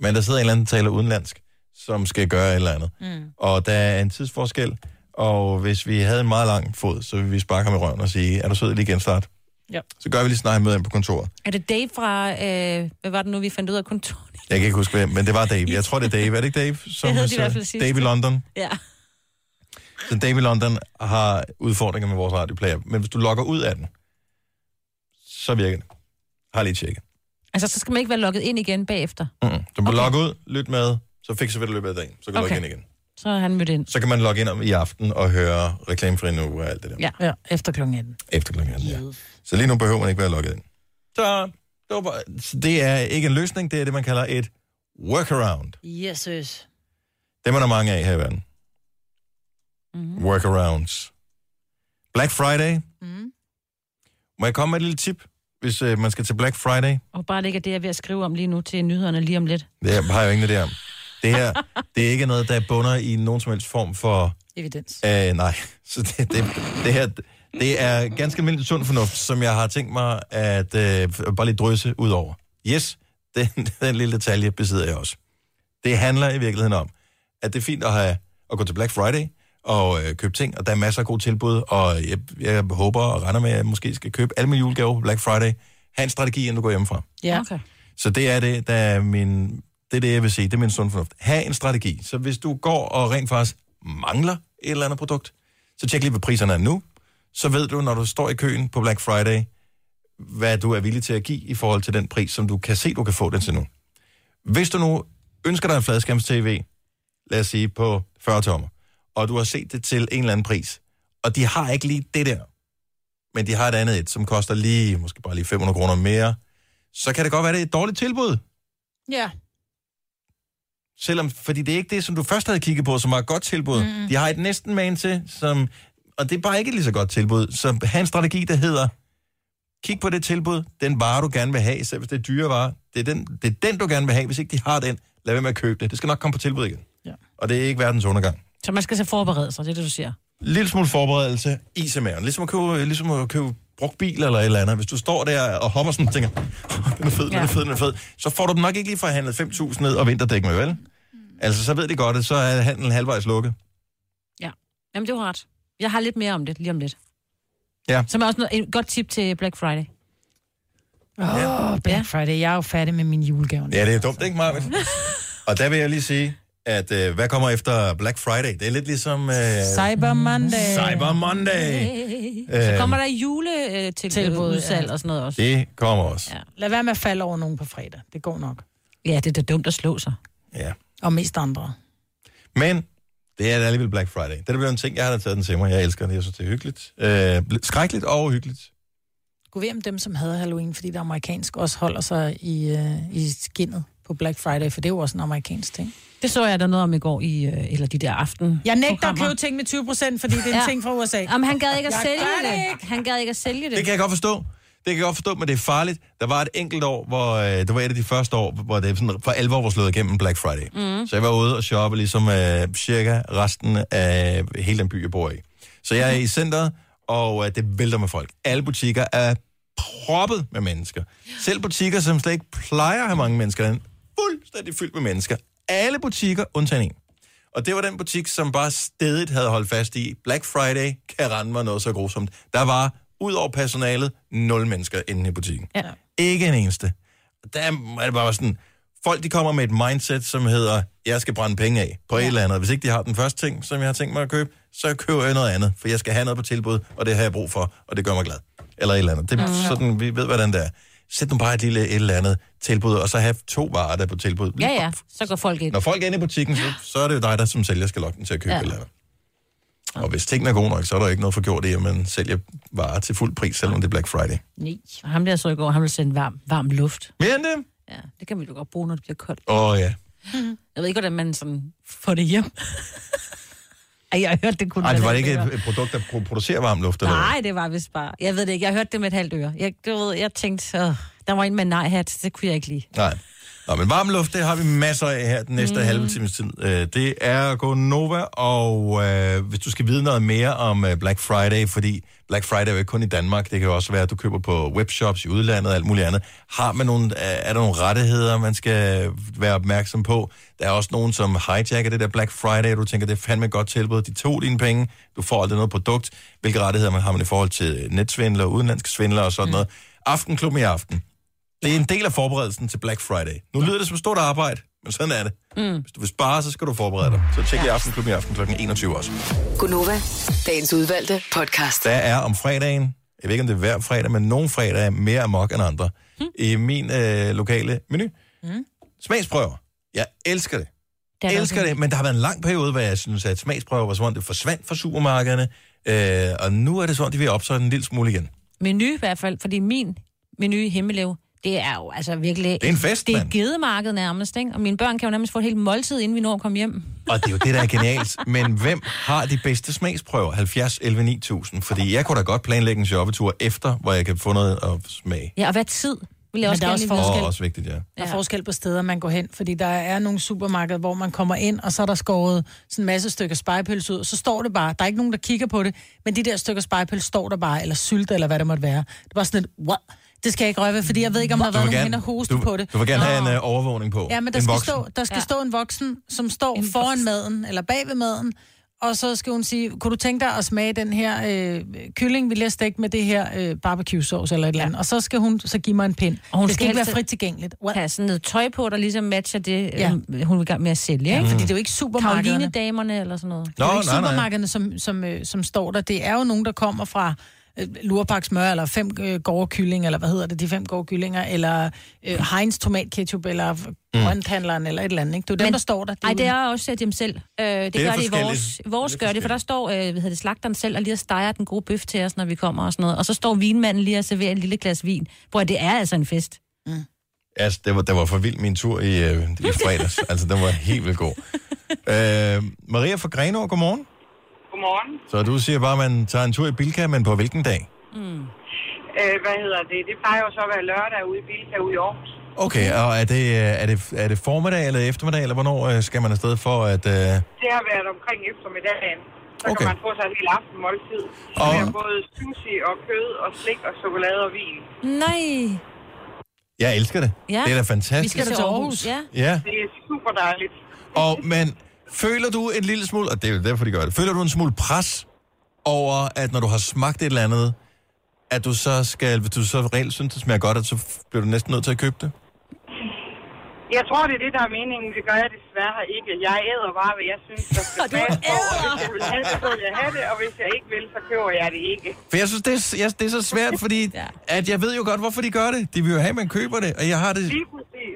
Men der sidder en eller anden, der taler udenlandsk, som skal gøre et eller andet. Mm. Og der er en tidsforskel, og hvis vi havde en meget lang fod, så ville vi sparke ham i røven og sige, er du sød lige genstart? Ja. Så gør vi lige snart møde ind på kontoret. Er det Dave fra... Øh, hvad var det nu, vi fandt ud af kontoret? Jeg kan ikke huske hvem, men det var Dave. Jeg tror, det er Dave. Er det ikke Dave? Som Det hed de i hvert fald sidst. Dave i London. Ja. Så Dave i London har udfordringer med vores radioplayer. Men hvis du logger ud af den, så virker det. Har lige tjekket. Altså, så skal man ikke være logget ind igen bagefter. Mm-mm. Du må okay. logge ud, lyt med, så fikser vi det i løbet af dagen. Så kan du Okay. logge ind igen. Så er han mødt ind. Så kan man logge ind om i aften og høre reklamefri nu og alt det der. Ja. ja efter kl. 18. Efter klokken 18, ja. Så lige nu behøver man ikke være logget ind. Så det, var bare, det er ikke en løsning, det er det, man kalder et workaround. Yes, yes. Dem er der mange af her i verden. Mhm. Mm-hmm. Workarounds. Black Friday. Mm. Må jeg komme med et lille tip, hvis øh, man skal til Black Friday? Og bare det ikke er det, jeg er ved at skrive om lige nu til nyhederne lige om lidt. Det har jeg jo ingen idé om. Det her, det er ikke noget, der bunder i nogen som helst form for... Evidens. Øh, nej, så det, det, det her, det er ganske almindelig sund fornuft, som jeg har tænkt mig at øh, bare lige drysse ud over. Yes, den, den lille detalje besidder jeg også. Det handler i virkeligheden om, at det er fint at, have, at gå til Black Friday og øh, købe ting, og der er masser af gode tilbud, og jeg, jeg håber og regner med, at jeg måske skal købe alle mine julegaver Black Friday. Ha' en strategi, inden du går hjemmefra. Ja. Okay. Så det er det, der er min, det er det, jeg vil sige. Det er min sund fornuft. Ha' en strategi. Så hvis du går og rent faktisk mangler et eller andet produkt, så tjek lige, hvad priserne er nu. Så ved du, når du står i køen på Black Friday, hvad du er villig til at give i forhold til den pris, som du kan se, du kan få den til nu. Hvis du nu ønsker dig en fladskærms-TV, lad os sige på 40 tommer, og du har set det til en eller anden pris, og de har ikke lige det der, men de har et andet et, som koster lige, måske bare lige 500 kroner mere, så kan det godt være, det er et dårligt tilbud. Ja. Selvom, fordi det er ikke det, som du først havde kigget på, som var et godt tilbud. Mm. De har et næsten man til, som, og det er bare ikke et lige så godt tilbud. Så have en strategi, der hedder, kig på det tilbud, den vare, du gerne vil have, selv hvis det er dyre vare. Det er, den, det er den, du gerne vil have. Hvis ikke de har den, lad være med at købe det. Det skal nok komme på tilbud igen. Ja. Og det er ikke verdens undergang. Så man skal så forberede sig, det er det, du siger. Lille smule forberedelse, is i maven. Ligesom at købe, ligesom at købe brugt bil eller et eller andet. Hvis du står der og hopper sådan og tænker, "Åh, den er fed, den er fed, den er fed, så får du dem nok ikke lige forhandlet 5.000 ned og vinterdæk med, vel? Altså, så ved de godt, at så er handlen halvvejs lukket. Ja. Jamen, det var ret. Jeg har lidt mere om det lige om lidt. Ja. Som er også noget, et godt tip til Black Friday. Åh, oh, Black Friday. Jeg er jo færdig med min julegave. Ja, det er dumt, ikke, Marvind? og der vil jeg lige sige, at øh, hvad kommer efter Black Friday? Det er lidt ligesom... Øh, Cyber Monday. Cyber Monday. Så Øhm. kommer der jule øh, udsalg ja. og sådan noget også. Det kommer også. Ja. Lad være med at falde over nogen på fredag. Det går nok. Ja, det er da dumt at slå sig. Ja. Og mest andre. Men det er alligevel Black Friday. Det er blevet en ting, jeg har da taget den til mig. Jeg elsker det. Jeg synes, det er hyggeligt. Øh, skrækkeligt og hyggeligt. Gå ved om dem, som havde Halloween, fordi det er amerikansk, også holder sig i, øh, i skinnet på Black Friday, for det er jo også en amerikansk ting. Det så jeg der noget om i går, i, øh, eller de der aften. Jeg nægter at købe ting med 20 procent, fordi det er en Ja. ting fra USA. Jamen, han gad ikke at Jeg sælge det. ikke. Han gad ikke at sælge det. Det kan jeg godt forstå. Det kan jeg godt forstå, men det er farligt. Der var et enkelt år, hvor øh, det var et af de første år, hvor det sådan for alvor var slået igennem Black Friday. Mm. Så jeg var ude og shoppe ligesom øh, cirka resten af hele den by, jeg bor i. Så jeg er i centret, og øh, det vælter med folk. Alle butikker er proppet med mennesker. Selv butikker, som slet ikke plejer at have mange mennesker, er fuldstændig fyldt med mennesker. Alle butikker, undtagen en. Og det var den butik, som bare stedigt havde holdt fast i. Black Friday kan rende mig noget så grusomt. Der var, ud over personalet, nul mennesker inde i butikken. Ja. Ikke en eneste. Der er det bare sådan, folk de kommer med et mindset, som hedder, jeg skal brænde penge af på ja. et eller andet. Hvis ikke de har den første ting, som jeg har tænkt mig at købe, så køber jeg noget andet, for jeg skal have noget på tilbud, og det har jeg brug for, og det gør mig glad. Eller et eller andet. Det er Mhm. sådan, vi ved, hvordan det er. Sæt nu bare et lille et eller andet tilbud, og så have to varer, der er på tilbud. Ja, ja. Så går folk ind. Når folk er inde i butikken, så, så er det jo dig, der som sælger skal lokke dem til at købe Ja. eller andet. Og hvis tingene er gode nok, så er der ikke noget for gjort i, at man sælger varer til fuld pris, selvom det er Black Friday. Nej. Og ham der så i går, han vil sende varm, varm luft. Mere end det? Ja, det kan vi jo godt bruge, når det bliver koldt. Åh oh, ja. Jeg ved ikke, hvordan man sådan får det hjem. Ej, jeg har hørt, det kunne Nej, det var ikke et, produkt, der producerer varm luft, eller? Nej, det var vist bare... Jeg ved det ikke, jeg hørte det med et halvt øre. Jeg, du ved, jeg tænkte, øh, der var en med nej-hat, det kunne jeg ikke lide. Nej. Nå, men varm luft, det har vi masser af her den næste mm. halve times tid. Øh, Det er GoNova, og øh, hvis du skal vide noget mere om øh, Black Friday, fordi Black Friday er jo ikke kun i Danmark, det kan jo også være, at du køber på webshops i udlandet og alt muligt andet. Har man nogle, er er der nogle rettigheder, man skal være opmærksom på? Der er også nogen, som hijacker det der Black Friday, og du tænker, det er fandme et godt tilbud. De tog dine penge, du får aldrig noget produkt. Hvilke rettigheder man har man i forhold til netsvindler, udenlandske svindler og sådan mm. noget. Aftenklubben i aften. Det er en del af forberedelsen til Black Friday. Nu lyder det som et stort arbejde, men sådan er det. Mm. Hvis du vil spare, så skal du forberede dig. Så tjek ja. i Aftenklubben i aften kl. 21 også. Gunova, dagens udvalgte podcast. Der er om fredagen, jeg ved ikke om det er hver fredag, men nogle fredag er mere amok end andre, mm. i min øh, lokale menu. Mm. Smagsprøver. Jeg elsker det. Det Jeg elsker det, men der har været en lang periode, hvor jeg synes, at smagsprøver var om, det forsvandt fra supermarkederne. Øh, og nu er det sådan, at de vil opsøge en lille smule igen. Menu i hvert fald, fordi min menu i Himmelev, Det er jo altså virkelig... Det er en fest, Det er gedemarked nærmest, ikke? Og mine børn kan jo nærmest få et helt måltid, inden vi når at komme hjem. Og det er jo det, der er genialt. Men hvem har de bedste smagsprøver? 70, 11, 9000. Fordi jeg kunne da godt planlægge en shoppetur efter, hvor jeg kan få noget at smage. Ja, og hvad tid vil jeg Men også der er gerne også forskel. Og også vigtigt, ja. Der er forskel på steder, man går hen, fordi der er nogle supermarkeder, hvor man kommer ind, og så er der skåret sådan en masse stykker spejpølse ud, og så står det bare, der er ikke nogen, der kigger på det, men de der stykker spejpølse står der bare, eller sylte, eller hvad det måtte være. Det er bare sådan et, what? Det skal jeg ikke ved, fordi jeg ved ikke, om der har været nogen gerne- hoste du, på det. Du vil gerne have Nå. en uh, overvågning på. Ja, men der en skal, voksen. stå, der skal Ja. stå en voksen, som står en foran maden, eller bag ved maden, og så skal hun sige, kunne du tænke dig at smage den her øh, kylling, vil jeg stække med det her øh, barbecue sauce eller et eller andet. Og så skal hun så give mig en pind. Og hun det skal skal ikke være frit tilgængeligt. Well, Have sådan noget tøj på, der ligesom matcher det, Ja. ja. hun vil gang med at sælge, Ja, ikke? fordi det er jo ikke supermarkederne. Karoline-damerne eller sådan noget. det er jo ikke supermarkederne, som, som, øh, som står der. Det er jo nogen, der kommer fra øh, Lurpak smør, eller fem øh, gårdkylling, eller hvad hedder det, de fem gårdkyllinger, eller øh, Heinz tomatketchup, eller mm. grønthandleren, eller et eller andet. Ikke? Det er jo dem, Men- der står der. Nej, er det er også øh, dem selv. Øh, det, Det gør de i vores, vores gør det, for der står, øh, hvad hedder det, slagteren selv, og lige at steger den gode bøf til os, når vi kommer og sådan noget. Og så står vinmanden lige og serverer en lille glas vin. Hvor det er altså en fest. Altså, det var, det var for vild min tur i, øh, i fredags. altså, den var helt vildt god. Øh, Maria fra Grenaa, godmorgen. Godmorgen. Så du siger bare, at man tager en tur i Bilka, men på hvilken dag? Mm. Øh, hvad hedder det? Det plejer jo så at være lørdag ude i Bilka ude i Aarhus. Okay, og er det, øh, er det, er det formiddag eller eftermiddag, eller hvornår øh, skal man afsted for at... Øh... Det har været omkring eftermiddagen. Så Okay. kan man få sig et helt aftenmåltid. Og- Med både sushi og kød og slik og chokolade og vin. Nej. Jeg elsker det. Ja. Det er da fantastisk. Vi skal til Aarhus. Ja. Ja. Det er super dejligt. Og, men føler du en lille smule, og det er jo derfor, de gør det, føler du en smule pres over, at når du har smagt et eller andet, at du så skal, hvis du så reelt synes, det smager godt, at så bliver du næsten nødt til at købe det? Jeg tror, det er det, der er meningen. Det gør jeg desværre ikke. Jeg æder bare, hvad jeg synes, der skal smage på. Og hvis jeg vil have det, så vil jeg have det. Og hvis jeg ikke vil, så køber jeg det ikke. For jeg synes, det er, jeg, det er så svært, fordi ja. at jeg ved jo godt, hvorfor de gør det. De vil jo have, at man køber det, og jeg har det... Lige.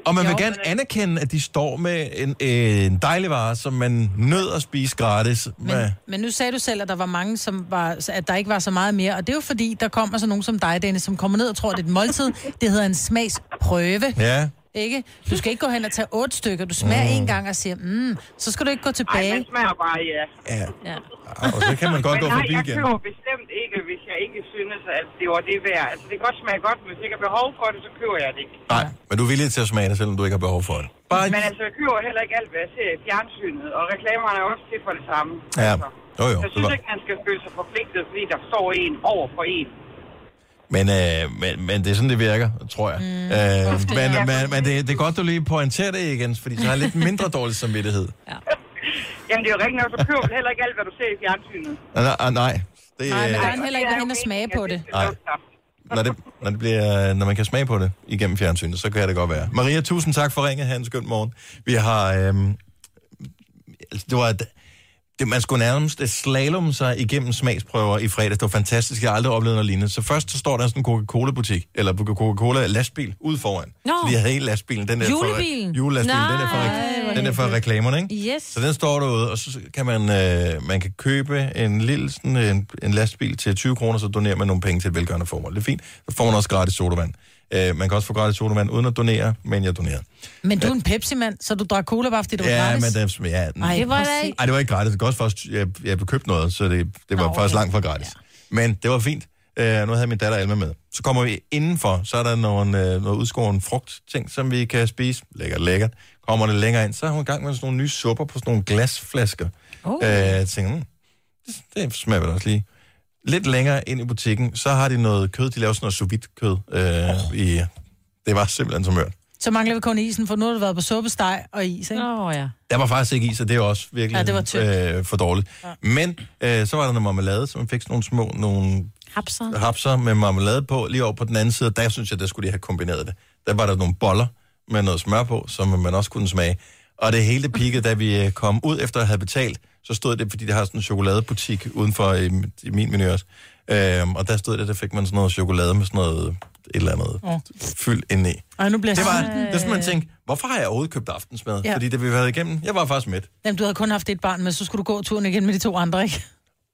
Og man vil Jo, gerne men- anerkende, at de står med en, en dejlig vare, som man nød at spise gratis. Med. Men nu sagde du selv, at der var mange, som var, at der ikke var så meget mere. Og det er jo fordi, der kommer så nogen som dig, Dennis, som kommer ned og tror, at det er et måltid. Det hedder en smagsprøve. Ja. Ikke? Du skal ikke gå hen og tage otte stykker. Du smager Mm. en gang og siger, mm, så skal du ikke gå tilbage. Ej, man smager bare, ja. Ja. ja. Og så kan man godt men gå nej, forbi jeg igen. køber bestemt ikke, hvis jeg ikke synes, at det var det værd. Altså, det kan godt smage godt, men hvis jeg ikke har behov for det, så køber jeg det ikke. Nej, men du er villig til at smage det, selvom du ikke har behov for det. Bare... Men altså, jeg køber heller ikke alt, hvad jeg ser i fjernsynet, og reklamerne er også til for det samme. Ja, jo jo. Jeg det synes ikke, man skal føle sig forpligtet, fordi der står en over for en. Men, øh, men, men det er sådan, det virker, tror jeg. Mm, øh, men men, men det, det er godt, du lige pointerer det igen, fordi så har jeg lidt mindre dårlig samvittighed. Jamen, det er jo rigtigt nok, så køber du heller ikke alt, hvad du ser i fjernsynet. Nej, nej, nej. Det, Nej, men øh, der er heller ikke hen og smage på det. Nej. når, det, når, det bliver, når man kan smage på det igennem fjernsynet, så kan det godt være. Maria, tusind tak for ringet. Ha' en skøn morgen. Vi har... Øhm, altså, det var et, det, man skulle nærmest slalom sig igennem smagsprøver i fredags. Det var fantastisk. Jeg har aldrig oplevet noget lignende. Så først så står der sådan en Coca-Cola-butik, eller Coca-Cola-lastbil ude foran. Nå. Så de havde hele lastbilen. Den der Julebilen? For, julelastbilen, den er for, Nej, hvor den er for reklamerne, ikke? Yes. Så den står derude, og så kan man, øh, man kan købe en lille sådan, en, en lastbil til 20 kroner, så donerer man nogle penge til et velgørende formål. Det er fint. Så får man også gratis sodavand. Øh, man kan også få gratis sodavand uden at donere, men jeg donerer. Men du er en Pepsi-mand, så du drak cola bare, fordi det var Ja, gratis. men det, ja, Ej, Det var se. ikke- ej, det var ikke gratis. Det var også først, jeg, jeg købt noget, så det, det var Nå, faktisk okay. langt fra gratis. Ja. Men det var fint. Øh, nu havde min datter Alma med. Så kommer vi indenfor, så er der nogle, øh, noget udskåren frugtting, som vi kan spise. Lækkert, lækkert. Kommer det længere ind, så er hun i gang med sådan nogle nye supper på sådan nogle glasflasker. Oh. Øh, jeg tænker, hmm, det, det smager vel også lige. Lidt længere ind i butikken, så har de noget kød. De laver sådan noget sous vide kød. Øh, i, det var simpelthen så mørt. Så mangler vi kun isen, for nu har du været på suppesteg og is, ikke? Åh, oh, ja. Der var faktisk ikke i, så det er også virkelig Ja, det var øh, for dårligt. Ja. Men øh, så var der noget marmelade, så man fik sådan nogle små nogle Hapser. hapser med marmelade på. Lige over på den anden side, der synes jeg, der skulle de have kombineret det. Der var der nogle boller med noget smør på, som man også kunne smage. Og det hele peakede, da vi øh, kom ud efter at have betalt, så stod det, fordi de har sådan en chokoladebutik uden for i, i min menu også. Øhm, og der stod det, der fik man sådan noget chokolade med sådan noget et eller andet Åh. fyld indeni. Ej, nu bliver Det var, det er sådan, man tænkte, hvorfor har jeg overhovedet købt aftensmad? Ja. Fordi det vi har været igennem, jeg var faktisk med. Jamen, du havde kun haft et barn med, så skulle du gå turen igen med de to andre, ikke?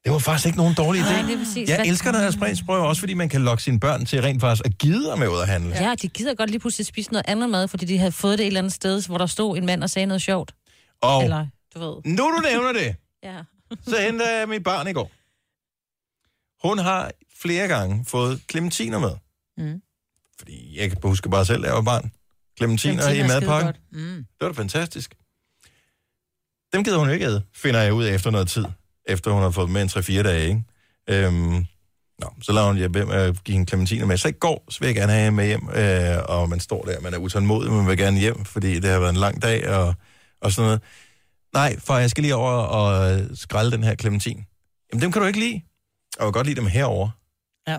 Det var faktisk ikke nogen dårlig idé. Nej, det er præcis. Jeg elsker den her spredsprøve, også fordi man kan lokke sine børn til rent faktisk at gide med ud at handle. Ja, de gider godt lige pludselig spise noget andet mad, fordi de havde fået det et eller andet sted, hvor der stod en mand og sagde noget sjovt. Og Eller, du ved. nu du nævner det, Ja. så hentede jeg mit barn i går. Hun har flere gange fået clementiner med. Mm. Fordi jeg kan huske bare selv, da jeg var barn. Clementiner i Clementiner er madpakken. Mm. Det var da fantastisk. Dem gider hun ikke æde, finder jeg ud af efter noget tid. Efter hun har fået med en 3-4 dage, ikke? Øhm, nå, så lader hun jeg at give hende clementiner med. Så i går, så vil jeg gerne have hende med hjem, øh, og man står der, man er utålmodig, man vil gerne hjem, fordi det har været en lang dag, og, og sådan noget. Nej, for jeg skal lige over og skralde den her clementin. Jamen, dem kan du ikke lide. Og jeg vil godt lide dem herover. Ja.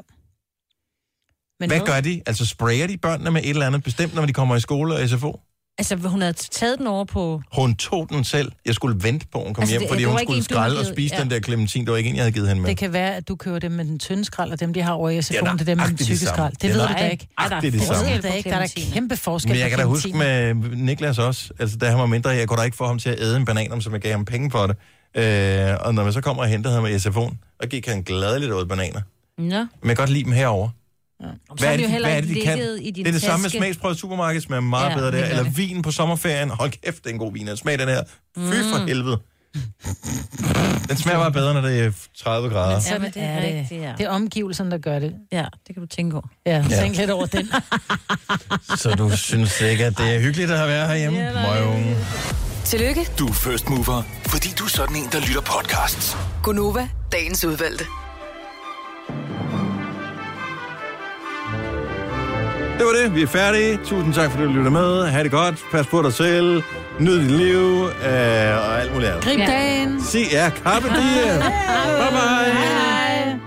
Men Hvad gør de? Altså, sprayer de børnene med et eller andet bestemt, når de kommer i skole og SFO? Altså, hun havde taget den over på... Hun tog den selv. Jeg skulle vente på, at hun kom Altså, hjem, det- fordi det hun skulle en, skralde og spise givet- den ja. der clementin. Det var ikke en, jeg havde givet hende med. Det kan være, at du køber dem med den tynde skrald, og dem, de har over i SFO'en, Det er det er dem med den tykke skrald. Det Det er ved du da ikke. det samme. Det forskel er det ikke. Der er der kæmpe forskel Men jeg kan da huske med Niklas også, altså da han var mindre, jeg kunne da ikke få ham til at æde en banan, om som jeg gav ham penge for det. Øh, og når man så kommer og henter ham i SFO'en, og gik han gladeligt ud bananer. Nå. Men jeg kan godt lide dem herover. Så Hvad har er de det, jo hvad er det, ikke de kan? i din Det er det samme med taske. smagsprøve i supermarkedet, smager meget Ja, bedre der. Eller det. vin på sommerferien. Hold kæft, det er en god vin. Smag den her. Fy for Mm. helvede. Den smager bare bedre, når det er 30 grader. Men sådan men det er er det. rigtigt, ja. Det er omgivelserne, der gør det. Ja, det kan du tænke over. Ja, Ja. tænk lidt over den. Så du synes ikke, at det er hyggeligt at være herhjemme? Møgung. Tillykke, Du er first mover, fordi du er sådan en, der lytter podcasts. Gunova, dagens udvalgte. Det var det. Vi er færdige. Tusind tak, fordi du lytter med. Ha' det godt. Pas på dig selv. Nyd dit liv. Øh, og alt muligt andet. Grib dagen. Se, ja, carpe diem. Bye bye. Hej.